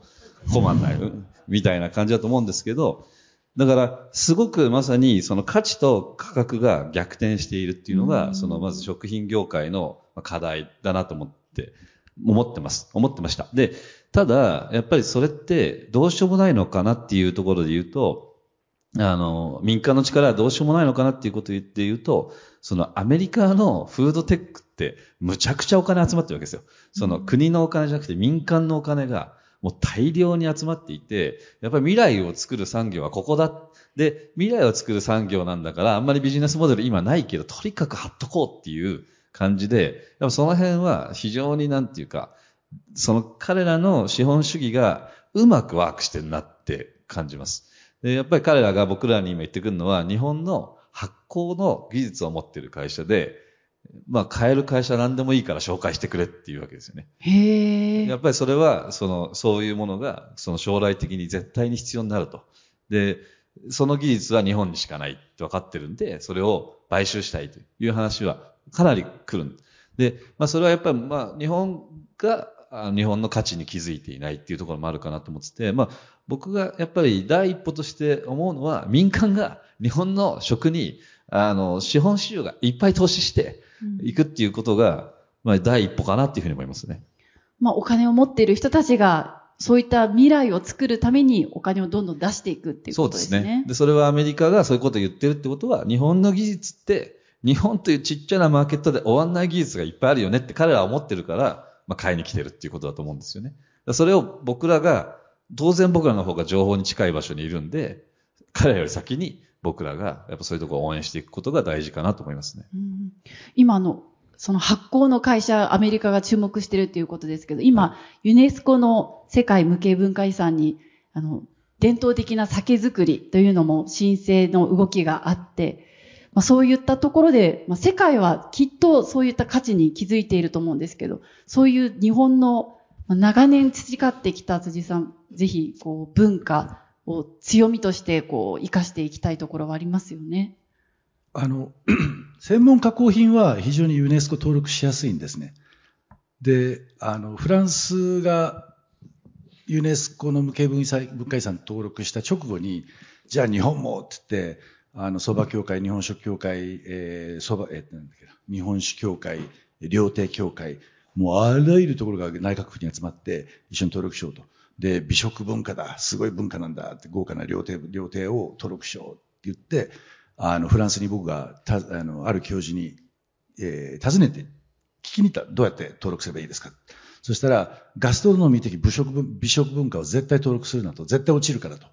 困んない。みたいな感じだと思うんですけど、だから、すごくまさにその価値と価格が逆転しているっていうのが、そのまず食品業界の課題だなと思ってって思ってます。思ってました。で、ただ、やっぱりそれってどうしようもないのかなっていうところで言うと、あの、民間の力はどうしようもないのかなっていうことを言って言うと、そのアメリカのフードテックってむちゃくちゃお金集まってるわけですよ。その国のお金じゃなくて民間のお金がもう大量に集まっていて、やっぱり未来を作る産業はここだ。で、未来を作る産業なんだから、あんまりビジネスモデル今ないけど、とにかく貼っとこうっていう感じで、やっぱその辺は非常になんていうか、その彼らの資本主義がうまくワークしてるなって感じます。で、やっぱり彼らが僕らに今言ってくるのは、日本の発酵の技術を持っている会社で、まあ、買える会社何でもいいから紹介してくれっていうわけですよね。へえ。やっぱりそれは、その、そういうものが、その将来的に絶対に必要になると。で、その技術は日本にしかないって分かってるんで、それを買収したいという話はかなり来る。で、まあそれはやっぱり、まあ日本が、日本の価値に気づいていないっていうところもあるかなと思ってて、まあ僕がやっぱり第一歩として思うのは、民間が日本の食に、あの、資本市場がいっぱい投資していくっていうことが、まあ第一歩かなっていうふうに思いますね。まあお金を持っている人たちがそういった未来を作るためにお金をどんどん出していくっていうことですね。そうですね。で、それはアメリカがそういうことを言ってるってことは、日本の技術って、日本というちっちゃなマーケットで終わんない技術がいっぱいあるよねって彼らは思ってるから、まあ、買いに来てるっていうことだと思うんですよね。それを僕らが、当然僕らの方が情報に近い場所にいるんで、彼らより先に僕らがやっぱそういうところを応援していくことが大事かなと思いますね。うん、今のその発行の会社、アメリカが注目してるっていうことですけど、今、ユネスコの世界無形文化遺産に、あの、伝統的な酒造りというのも申請の動きがあって、まあ、そういったところで、まあ、世界はきっとそういった価値に気づいていると思うんですけど、そういう日本の長年培ってきた辻さん、ぜひこう文化を強みとしてこう生かしていきたいところはありますよね。あの、専門加工品は非常にユネスコ登録しやすいんですね。で、あの、フランスがユネスコの無形文化遺産登録した直後に、じゃあ日本もって言って、あの、蕎麦協会、日本食協会、えー、蕎麦、えー、なんだっけな、日本酒協会、料亭協会、もうあらゆるところが内閣府に集まって一緒に登録しようと。で、美食文化だ、すごい文化なんだって、豪華な料亭、料亭を登録しようって言って、あの、フランスに僕が、た、あの、ある教授に、えー、尋ねて、聞きに行った。どうやって登録すればいいですか？そしたら、ガストロノミー的美食文、美食文化を絶対登録するなと、絶対落ちるからと。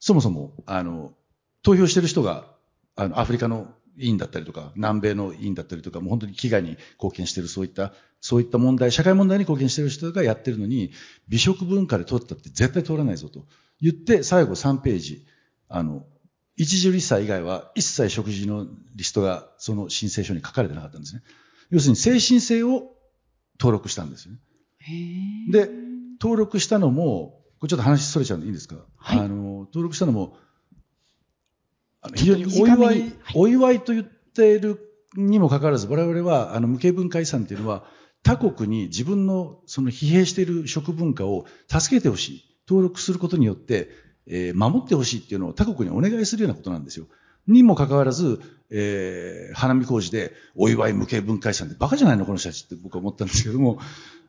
そもそも、あの、投票してる人が、あの、アフリカの委員だったりとか、南米の委員だったりとか、もう本当に飢餓に貢献してる、そういった、そういった問題、社会問題に貢献してる人がやってるのに、美食文化で通ったって絶対通らないぞと言って、最後3ページ、あの、一次リスター以外は一切食事のリストがその申請書に書かれてなかったんですね。要するに精神性を登録したんですよね。で、登録したのも、これちょっと話それちゃうんでいいんですか、はい、あの、登録したのも、あの非常にお祝い、はい、お祝いと言っているにもかかわらず、我々は、あの、無形文化遺産っていうのは、他国に自分のその疲弊している食文化を助けてほしい。登録することによって、えー、守ってほしいっていうのを他国にお願いするようなことなんですよ。にもかかわらず、えー、花見工事でお祝い無形文化遺産ってバカじゃないのこの人たちって僕は思ったんですけども、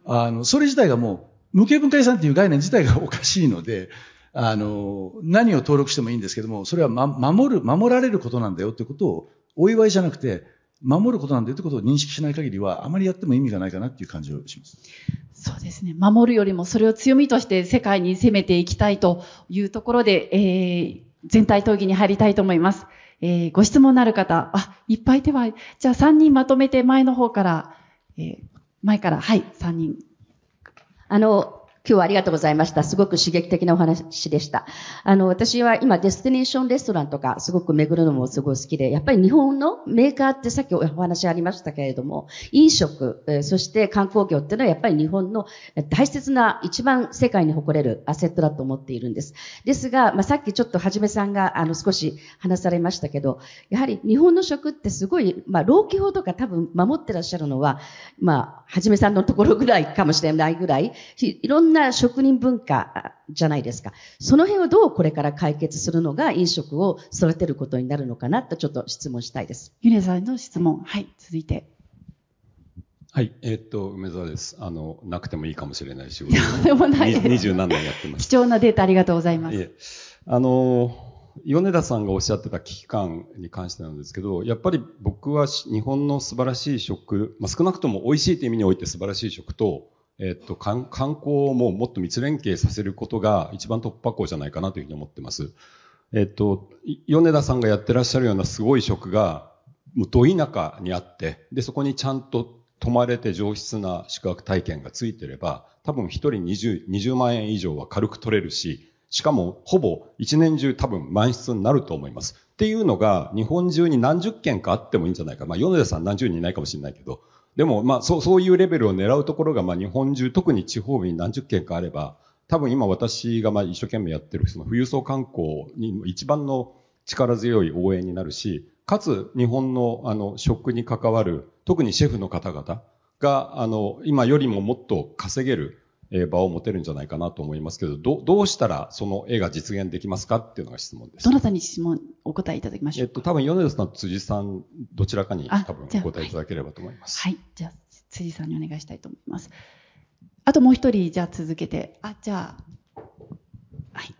あの、それ自体がもう、無形文化遺産っていう概念自体が おかしいので、あの、何を登録してもいいんですけども、それは、ま、守る、守られることなんだよってことを、お祝いじゃなくて、守ることなんだよってことを認識しない限りは、あまりやっても意味がないかなっていう感じをします。そうですね。守るよりもそれを強みとして世界に攻めていきたいというところで、えー、全体討議に入りたいと思います。えー、ご質問のある方、あ、いっぱい手は、じゃあ3人まとめて前の方から、えー、前から、はい、3人。あの、今日はありがとうございました。すごく刺激的なお話でした。あの、私は今、デスティネーションレストランとか、すごく巡るのもすごい好きで、やっぱり日本のメーカーってさっきお話ありましたけれども、飲食、そして観光業っていうのはやっぱり日本の大切な、一番世界に誇れるアセットだと思っているんです。ですが、まあ、さっきちょっとはじめさんが、あの、少し話されましたけど、やはり日本の食ってすごい、まあ、老基法とか多分守ってらっしゃるのは、まあ、はじめさんのところぐらいかもしれないぐらい、いろんな職人文化じゃないですか。その辺をどうこれから解決するのが飲食を育てることになるのかなとちょっと質問したいです。ゆねさんの質問。はい、続いて。はい。えーっと、梅沢です。あの、なくてもいいかもしれない仕事で もないです二十何年やってます。貴重なデータありがとうございます。いえ。あの、米田さんがおっしゃってた危機感に関してなんですけど、やっぱり僕はし日本の素晴らしい食、まあ、少なくとも美味しいという意味において素晴らしい食と、えっと、観光をももっと密連携させることが一番突破口じゃないかなというふうに思ってます。えっと、米田さんがやってらっしゃるようなすごい食が、もうど田舎にあって、で、そこにちゃんと泊まれて上質な宿泊体験がついてれば、多分一人 20, 20万円以上は軽く取れるし、しかもほぼ一年中多分満室になると思います。っていうのが日本中に何十件かあってもいいんじゃないか。まあ米田さん何十人いないかもしれないけど、でもまあそうそういうレベルを狙うところがまあ日本中、特に地方に何十件かあれば、多分今私がまあ一生懸命やってるその富裕層観光に一番の力強い応援になるし、かつ日本のあの食に関わる特にシェフの方々があの今よりももっと稼げるえー場を持てるんじゃないかなと思いますけど、どどうしたらその絵が実現できますかっていうのが質問です。どなたに質問お答えいただきましょうえっと、多分米田さん、辻さん、どちらかにあ多分お答えいただければと思います。はい。じゃあ、辻さんにお願いしたいと思います。あともう一人、じゃあ続けて。あ、じゃあ。はい。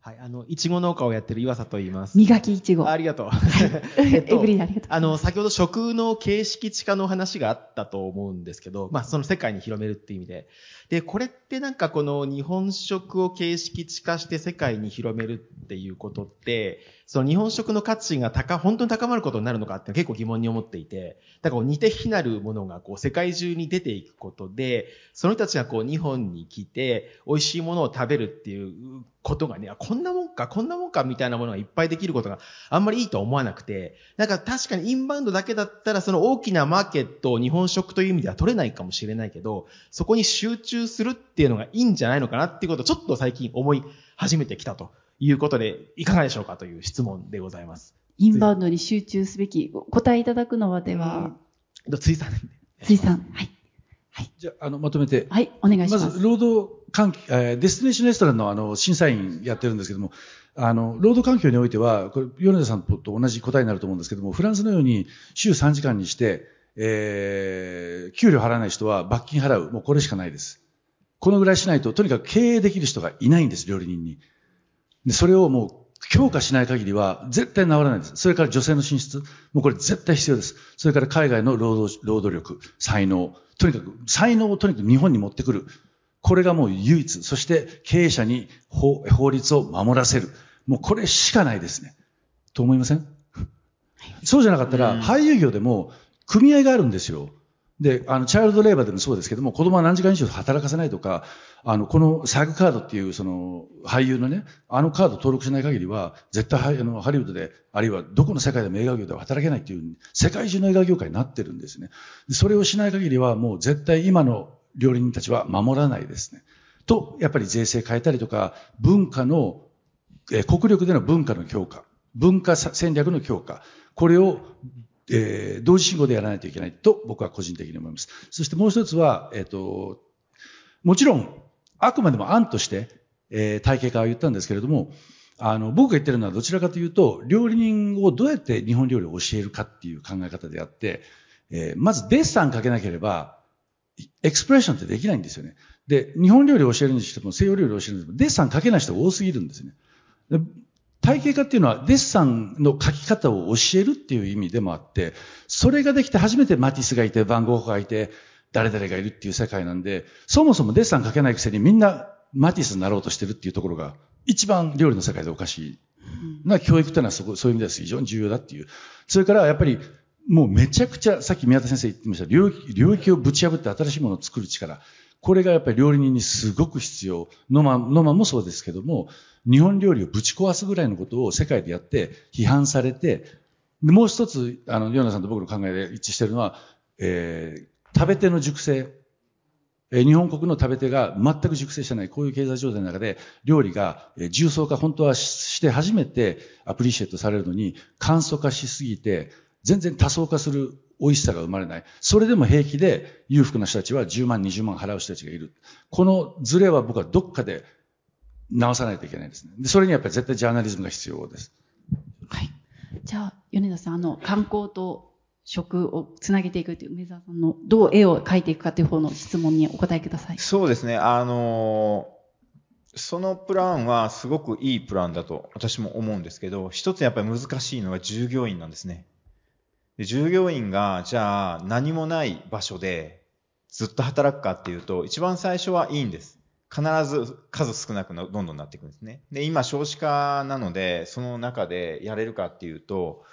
はい、あの、いちご農家をやってる岩佐と言います。磨きいちご。あありがとう。エブリンありがとう。あの、先ほど食の形式地化の話があったと思うんですけど、まあ、その世界に広めるっていう意味で。で、これってなんかこの日本食を形式地化して世界に広めるっていうことって、その日本食の価値が高、本当に高まることになるのかって結構疑問に思っていて、だからこう似て非なるものがこう世界中に出ていくことで、その人たちがこう日本に来て美味しいものを食べるっていうことがね、あこんなもんか、こんなもんかみたいなものがいっぱいできることがあんまりいいとは思わなくて、なんか確かにインバウンドだけだったらその大きなマーケットを日本食という意味では取れないかもしれないけど、そこに集中するっていうのがいいんじゃないのかなっていうことをちょっと最近思い始めてきたと。いうことで、いかがでしょうかという質問でございます。インバウンドに集中すべき。お答えいただくのはでは、うん、ついさん。辻さん。はい。じゃあ、あの、まとめて。はい、お願いします。まず、労働環境、えーデスティネーションレストランのあの、審査員やってるんですけども、あの、労働環境においては、これ、米田さんと同じ答えになると思うんですけども、フランスのように週3時間にして、えー給料払わない人は罰金払う。もうこれしかないです。このぐらいしないと、とにかく経営できる人がいないんです、料理人に。で、それをもう強化しない限りは絶対治らないです。それから女性の進出。もうこれ絶対必要です。それから海外の労働、労働力、才能。とにかく、才能をとにかく日本に持ってくる。これがもう唯一。そして経営者に法法律を守らせる。もうこれしかないですね。と思いません？そうじゃなかったら、俳優業でも組合があるんですよ。で、あの、チャイルドレーバーでもそうですけども、子供は何時間以上働かせないとか、あの、このサグカードっていう、その、俳優のね、あのカード登録しない限りは、絶対ハ、あの、ハリウッドで、あるいはどこの世界でも映画業では働けないっていう、世界中の映画業界になってるんですね。それをしない限りは、もう絶対今の料理人たちは守らないですね。と、やっぱり税制変えたりとか、文化の、え国力での文化の強化、文化戦略の強化、これをえー同時進行でやらないといけないと僕は個人的に思います。そしてもう一つは、えっ、と、もちろん、あくまでも案として、えー体系化は言ったんですけれども、あの、僕が言ってるのはどちらかというと、料理人をどうやって日本料理を教えるかっていう考え方であって、えーまずデッサンかけなければ、エクスプレッションってできないんですよね。で、日本料理を教えるにしても西洋料理を教えるにしても、デッサンかけない人が多すぎるんですね。で体系化っていうのはデッサンの書き方を教えるっていう意味でもあって、それができて初めてマティスがいて、バンゴッホがいて、誰々がいるっていう世界なんで、そもそもデッサン書けないくせにみんなマティスになろうとしてるっていうところが、一番料理の世界でおかしい。な教育っていうのはそこ、そういう意味では非常に重要だっていう。それからやっぱり、もうめちゃくちゃ、さっき宮田先生言ってました、領域領域をぶち破って新しいものを作る力。これがやっぱり料理人にすごく必要。ノマ、ノマもそうですけども、日本料理をぶち壊すぐらいのことを世界でやって批判されて、でもう一つ、あの、ヨナさんと僕の考えで一致してるのは、えー、食べ手の熟成。えー日本国の食べ手が全く熟成してない、こういう経済状態の中で、料理がえー重層化本当はしして初めてアプリシエットされるのに、簡素化しすぎて、全然多層化する美味しさが生まれない。それでも平気で裕福な人たちは10万、20万払う人たちがいる。このズレは僕はどっかで直さないといけないですね。で、それにやっぱり絶対ジャーナリズムが必要です。はい。じゃあ、米田さん、あの、観光と食をつなげていくという梅沢さんのどう絵を描いていくかという方の質問にお答えください。そうですね。あのそのプランはすごくいいプランだと私も思うんですけど、一つやっぱり難しいのが従業員なんですね。従業員が、じゃあ何もない場所でずっと働くかっていうと、一番最初はいいんです。必ず数少なくなどんどんなっていくんですね。で、今少子化なので、その中でやれるかっていうと、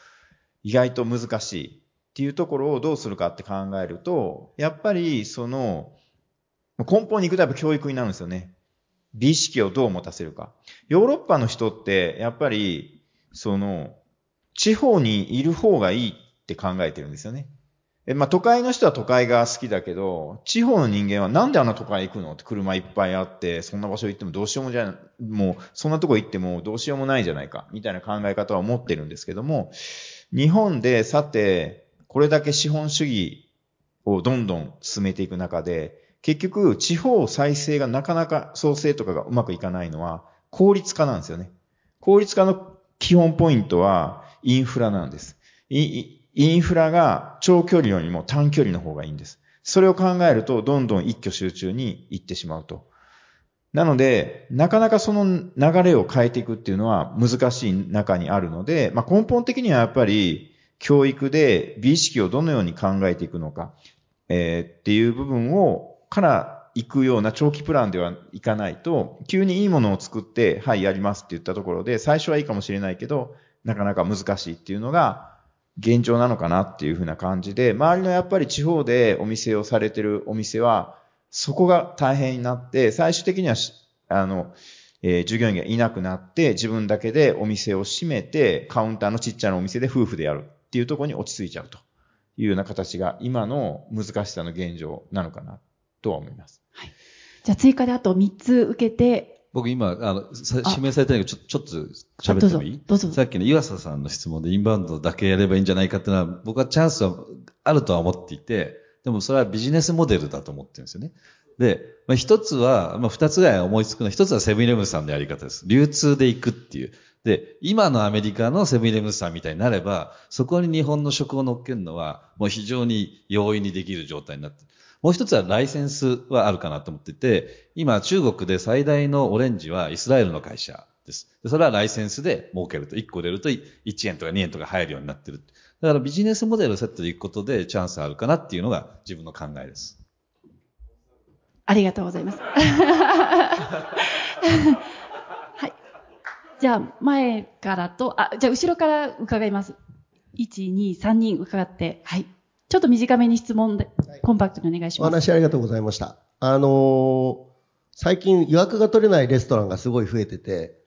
意外と難しいっていうところをどうするかって考えると、やっぱりその、根本に行くとやっぱ教育になるんですよね。美意識をどう持たせるか。ヨーロッパの人って、やっぱり、その、地方にいる方がいいって考えてるんですよね。え、まあ、都会の人は都会が好きだけど、地方の人間はなんであんな都会行くのって車いっぱいあって、そんな場所行ってもどうしようもじゃ、もう、そんなとこ行ってもどうしようもないじゃないか、みたいな考え方は持ってるんですけども、日本でさて、これだけ資本主義をどんどん進めていく中で、結局、地方再生がなかなか創生とかがうまくいかないのは、効率化なんですよね。効率化の基本ポイントは、インフラなんです。インフラが長距離よりも短距離の方がいいんです。それを考えると、どんどん一挙集中に行ってしまうと。なので、なかなかその流れを変えていくっていうのは難しい中にあるので、まあ、根本的にはやっぱり教育で美意識をどのように考えていくのか、えーっていう部分を、から行くような長期プランではいかないと、急にいいものを作って、はい、やりますって言ったところで、最初はいいかもしれないけど、なかなか難しいっていうのが、現状なのかなっていうふうな感じで、周りのやっぱり地方でお店をされてるお店は、そこが大変になって、最終的には、あの、えー従業員がいなくなって、自分だけでお店を閉めて、カウンターのちっちゃなお店で夫婦でやるっていうところに落ち着いちゃうというような形が、今の難しさの現状なのかなとは思います。はいじゃあ追加であと3つ受けて、僕今、あの、指名されてないけど、ちょ、ちょっと喋ってもいい？どうぞどうぞさっきの岩佐さんの質問でインバウンドだけやればいいんじゃないかっていうのは、僕はチャンスはあるとは思っていて、でもそれはビジネスモデルだと思ってるんですよね。で、まあ、一つは、まあ、二つぐらい思いつくのは、一つはセブンイレブンさんのやり方です。流通で行くっていう。で、今のアメリカのセブンイレブンさんみたいになれば、そこに日本の食を乗っけるのは、もう非常に容易にできる状態になってる。もう一つはライセンスはあるかなと思ってて、今中国で最大のオレンジはイスラエルの会社です。それはライセンスで儲けると、1個出ると1円とか2円とか入るようになってる。だからビジネスモデルをセットでいくことでチャンスあるかなっていうのが自分の考えです。ありがとうございます。はい。じゃあ、前からと、あ、じゃあ、後ろから伺います。1、2、3人伺って、はい。ちょっと短めに質問で、コンパクトにお願いします。お話ありがとうございました。あのー最近予約が取れないレストランがすごい増えてて、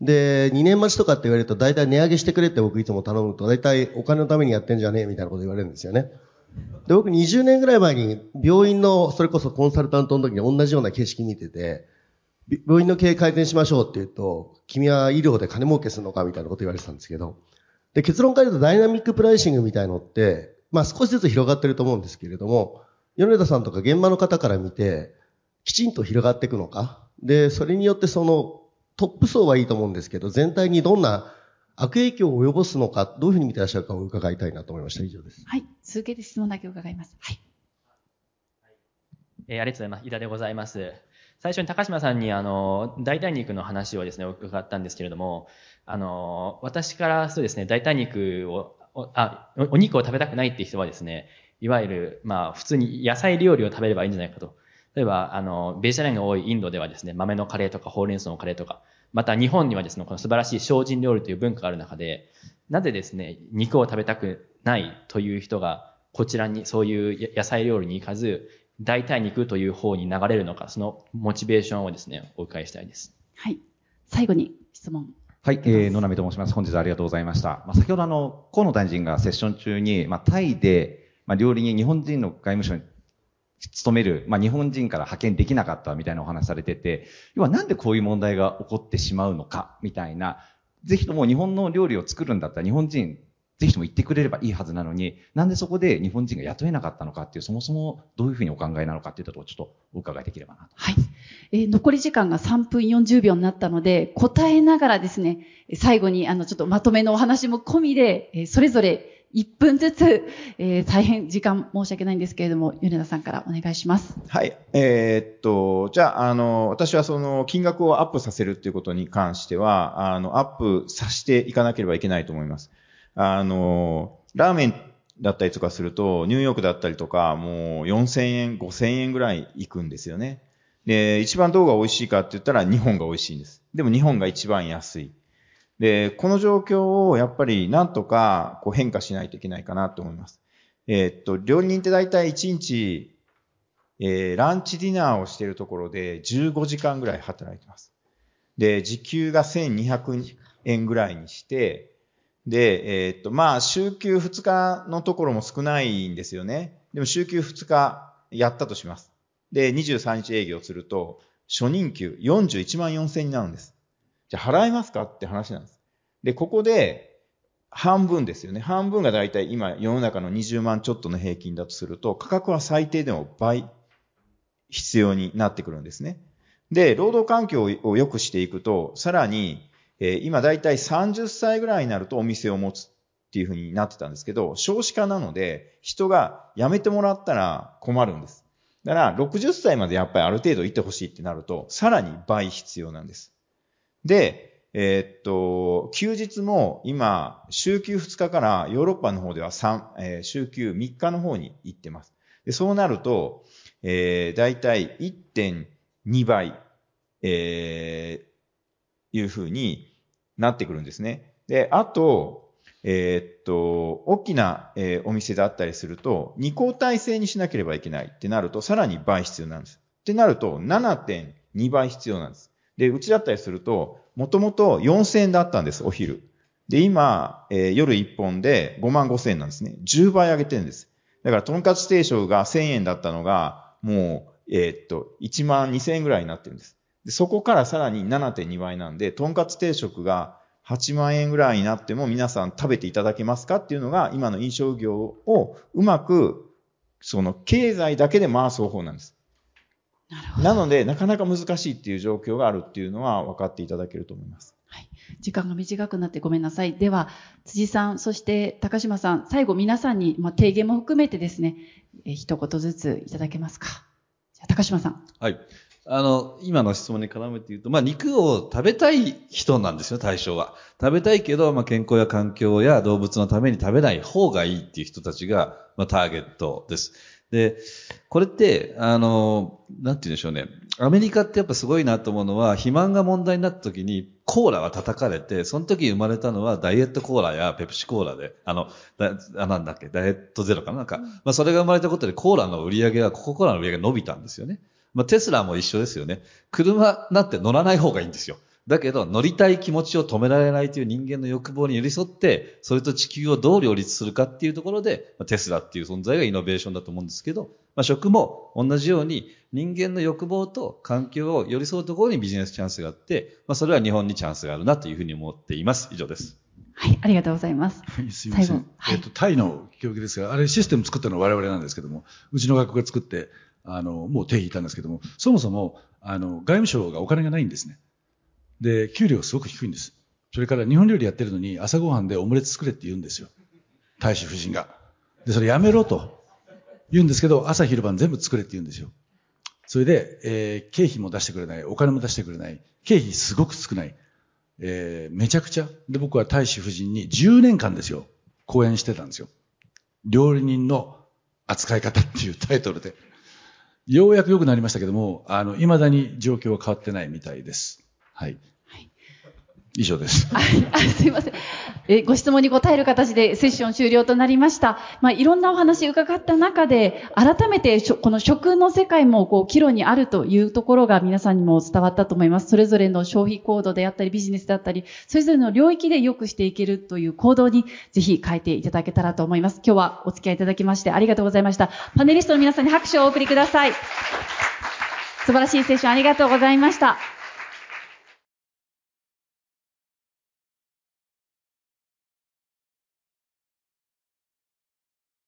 で、2年待ちとかって言われると大体値上げしてくれって僕いつも頼むと大体お金のためにやってんじゃねえみたいなこと言われるんですよね。で、僕20年ぐらい前に病院のそれこそコンサルタントの時に同じような景色見てて、病院の経営改善しましょうって言うと、君は医療で金儲けするのかみたいなこと言われてたんですけど、で、結論から言うとダイナミックプライシングみたいのって、まあ少しずつ広がってると思うんですけれども、米田さんとか現場の方から見て、きちんと広がっていくのか。で、それによってそのトップ層はいいと思うんですけど、全体にどんな悪影響を及ぼすのか、どういうふうに見てらっしゃるかを伺いたいなと思いました。以上です。はい。続けて質問だけ伺います。はい。えーありがとうございます。井田でございます。最初に高島さんに、あの、代替肉の話をですね、伺ったんですけれども、あの、私からそうですね、代替肉を、おあ、お肉を食べたくないっていう人はですね、いわゆる、まあ、普通に野菜料理を食べればいいんじゃないかと。例えば、あの、ベジタリアンが多いインドではですね、豆のカレーとかほうれん草のカレーとか、また日本にはですね、この素晴らしい精進料理という文化がある中で、なぜですね、肉を食べたくないという人が、こちらにそういう野菜料理に行かず、代替肉という方に流れるのか、そのモチベーションをですね、お伺いしたいです。はい。最後に質問。はい、えー、野波と申します。本日はありがとうございました。まあ、先ほどあの、河野大臣がセッション中に、まあ、タイで、まあ、料理人、日本人の外務省に勤める、まあ、日本人から派遣できなかったみたいなお話されてて、要はなんでこういう問題が起こってしまうのか、みたいな、ぜひとも日本の料理を作るんだったら日本人ぜひとも言ってくれればいいはずなのに、なんでそこで日本人が雇えなかったのかっていう、そもそもどういうふうにお考えなのかっていうところをちょっとお伺いできればなと。はい。えー残り時間が3分40秒になったので、答えながらですね、最後にあのちょっとまとめのお話も込みで、えーそれぞれ1分ずつ、えー大変時間申し訳ないんですけれども、米田さんからお願いします。はい。えーっと、じゃあ、あの、私はその金額をアップさせるっていうことに関しては、あの、アップさせていかなければいけないと思います。あの、ラーメンだったりとかすると、ニューヨークだったりとか、もう4000円、5000円ぐらい行くんですよね。で、一番どこが美味しいかって言ったら日本が美味しいんです。でも日本が一番安い。で、この状況をやっぱりなんとかこう変化しないといけないかなと思います。えーっと、料理人って大体1日、えーランチディナーをしているところで15時間ぐらい働いてます。で、時給が1200円ぐらいにして、で、えーっと、まあ、週休2日のところも少ないんですよね。でも週休2日やったとします。で、23日営業すると、初任給41万4000になるんです。じゃ払えますかって話なんです。で、ここで、半分ですよね。半分がだいたい今世の中の20万ちょっとの平均だとすると、価格は最低でも倍必要になってくるんですね。で、労働環境を良くしていくと、さらに、えー今だいたい30歳ぐらいになるとお店を持つっていうふうになってたんですけど、少子化なので、人が辞めてもらったら困るんです。だから、60歳までやっぱりある程度行ってほしいってなると、さらに倍必要なんです。で、えーっと、休日も今、週休2日からヨーロッパの方では3、えー週休3日の方に行ってます。でそうなると、えー、だいたい1.2倍、えー、いうふうになってくるんですね。で、あと、えーっと、大きな、えーお店だったりすると、二交代制にしなければいけないってなると、さらに倍必要なんです。ってなると、7.2倍必要なんです。で、うちだったりすると、もともと4000円だったんです、お昼。で、今、えー夜1本で5万5000円なんですね。10倍上げてるんです。だから、とんかつ定食が1000円だったのが、もう、えーっと、1万2000円ぐらいになってるんです。でそこからさらに7.2倍なんで、とんかつ定食が8万円ぐらいになっても皆さん食べていただけますかっていうのが、今の飲食業をうまく、その経済だけで回す方法なんです。なるほど。なので、なかなか難しいっていう状況があるっていうのは分かっていただけると思います。時間が短くなってごめんなさい。では、辻さん、そして高島さん、最後皆さんに、まあ、提言も含めてですね、えー一言ずついただけますか。じゃあ高島さん。はい。あの、今の質問に絡めて言うと、まあ、肉を食べたい人なんですよ、対象は。食べたいけど、まあ、健康や環境や動物のために食べない方がいいっていう人たちが、まあ、ターゲットです。で、これって、あの、なんて言うんでしょうね。アメリカってやっぱすごいなと思うのは、肥満が問題になった時に、コーラは叩かれて、その時生まれたのはダイエットコーラやペプシコーラで、あの、だあなんだっけ、ダイエットゼロかななんか、まあそれが生まれたことでコーラの売り上げが、コカ・コーラの売り上げが伸びたんですよね。まあテスラも一緒ですよね。車なんて乗らない方がいいんですよ。だけど、乗りたい気持ちを止められないという人間の欲望に寄り添って、それと地球をどう両立するかっていうところで、まあテスラっていう存在がイノベーションだと思うんですけど、まあ、食も同じように人間の欲望と環境を寄り添うところにビジネスチャンスがあって、まあ、それは日本にチャンスがあるなというふうに思っています。以上です。はい、ありがとうございます。はい、すいませ最後ん。えっと、タイの教育ですが、あれシステム作ったのは我々なんですけども、うちの学校が作って、あの、もう手引いたんですけども、そもそも、あの、外務省がお金がないんですね。で、給料すごく低いんです。それから日本料理やってるのに朝ごはんでオムレツ作れって言うんですよ。大使夫人が。で、それやめろと言うんですけど、朝昼晩全部作れって言うんですよ。それで、えー経費も出してくれない、お金も出してくれない、経費すごく少ない。えーめちゃくちゃ。で、僕は大使夫人に10年間ですよ、講演してたんですよ。料理人の扱い方っていうタイトルで。ようやく良くなりましたけども、あの、未だに状況は変わってないみたいです。はい。以上です。あすいません。えご質問に答える形でセッション終了となりました。まあ、いろんなお話伺った中で、改めてこの食の世界もこう岐路にあるというところが皆さんにも伝わったと思います。それぞれの消費行動であったり、ビジネスであったり、それぞれの領域で良くしていけるという行動にぜひ変えていただけたらと思います。今日はお付き合いいただきましてありがとうございました。パネリストの皆さんに拍手をお送りください。素晴らしいセッションありがとうございました。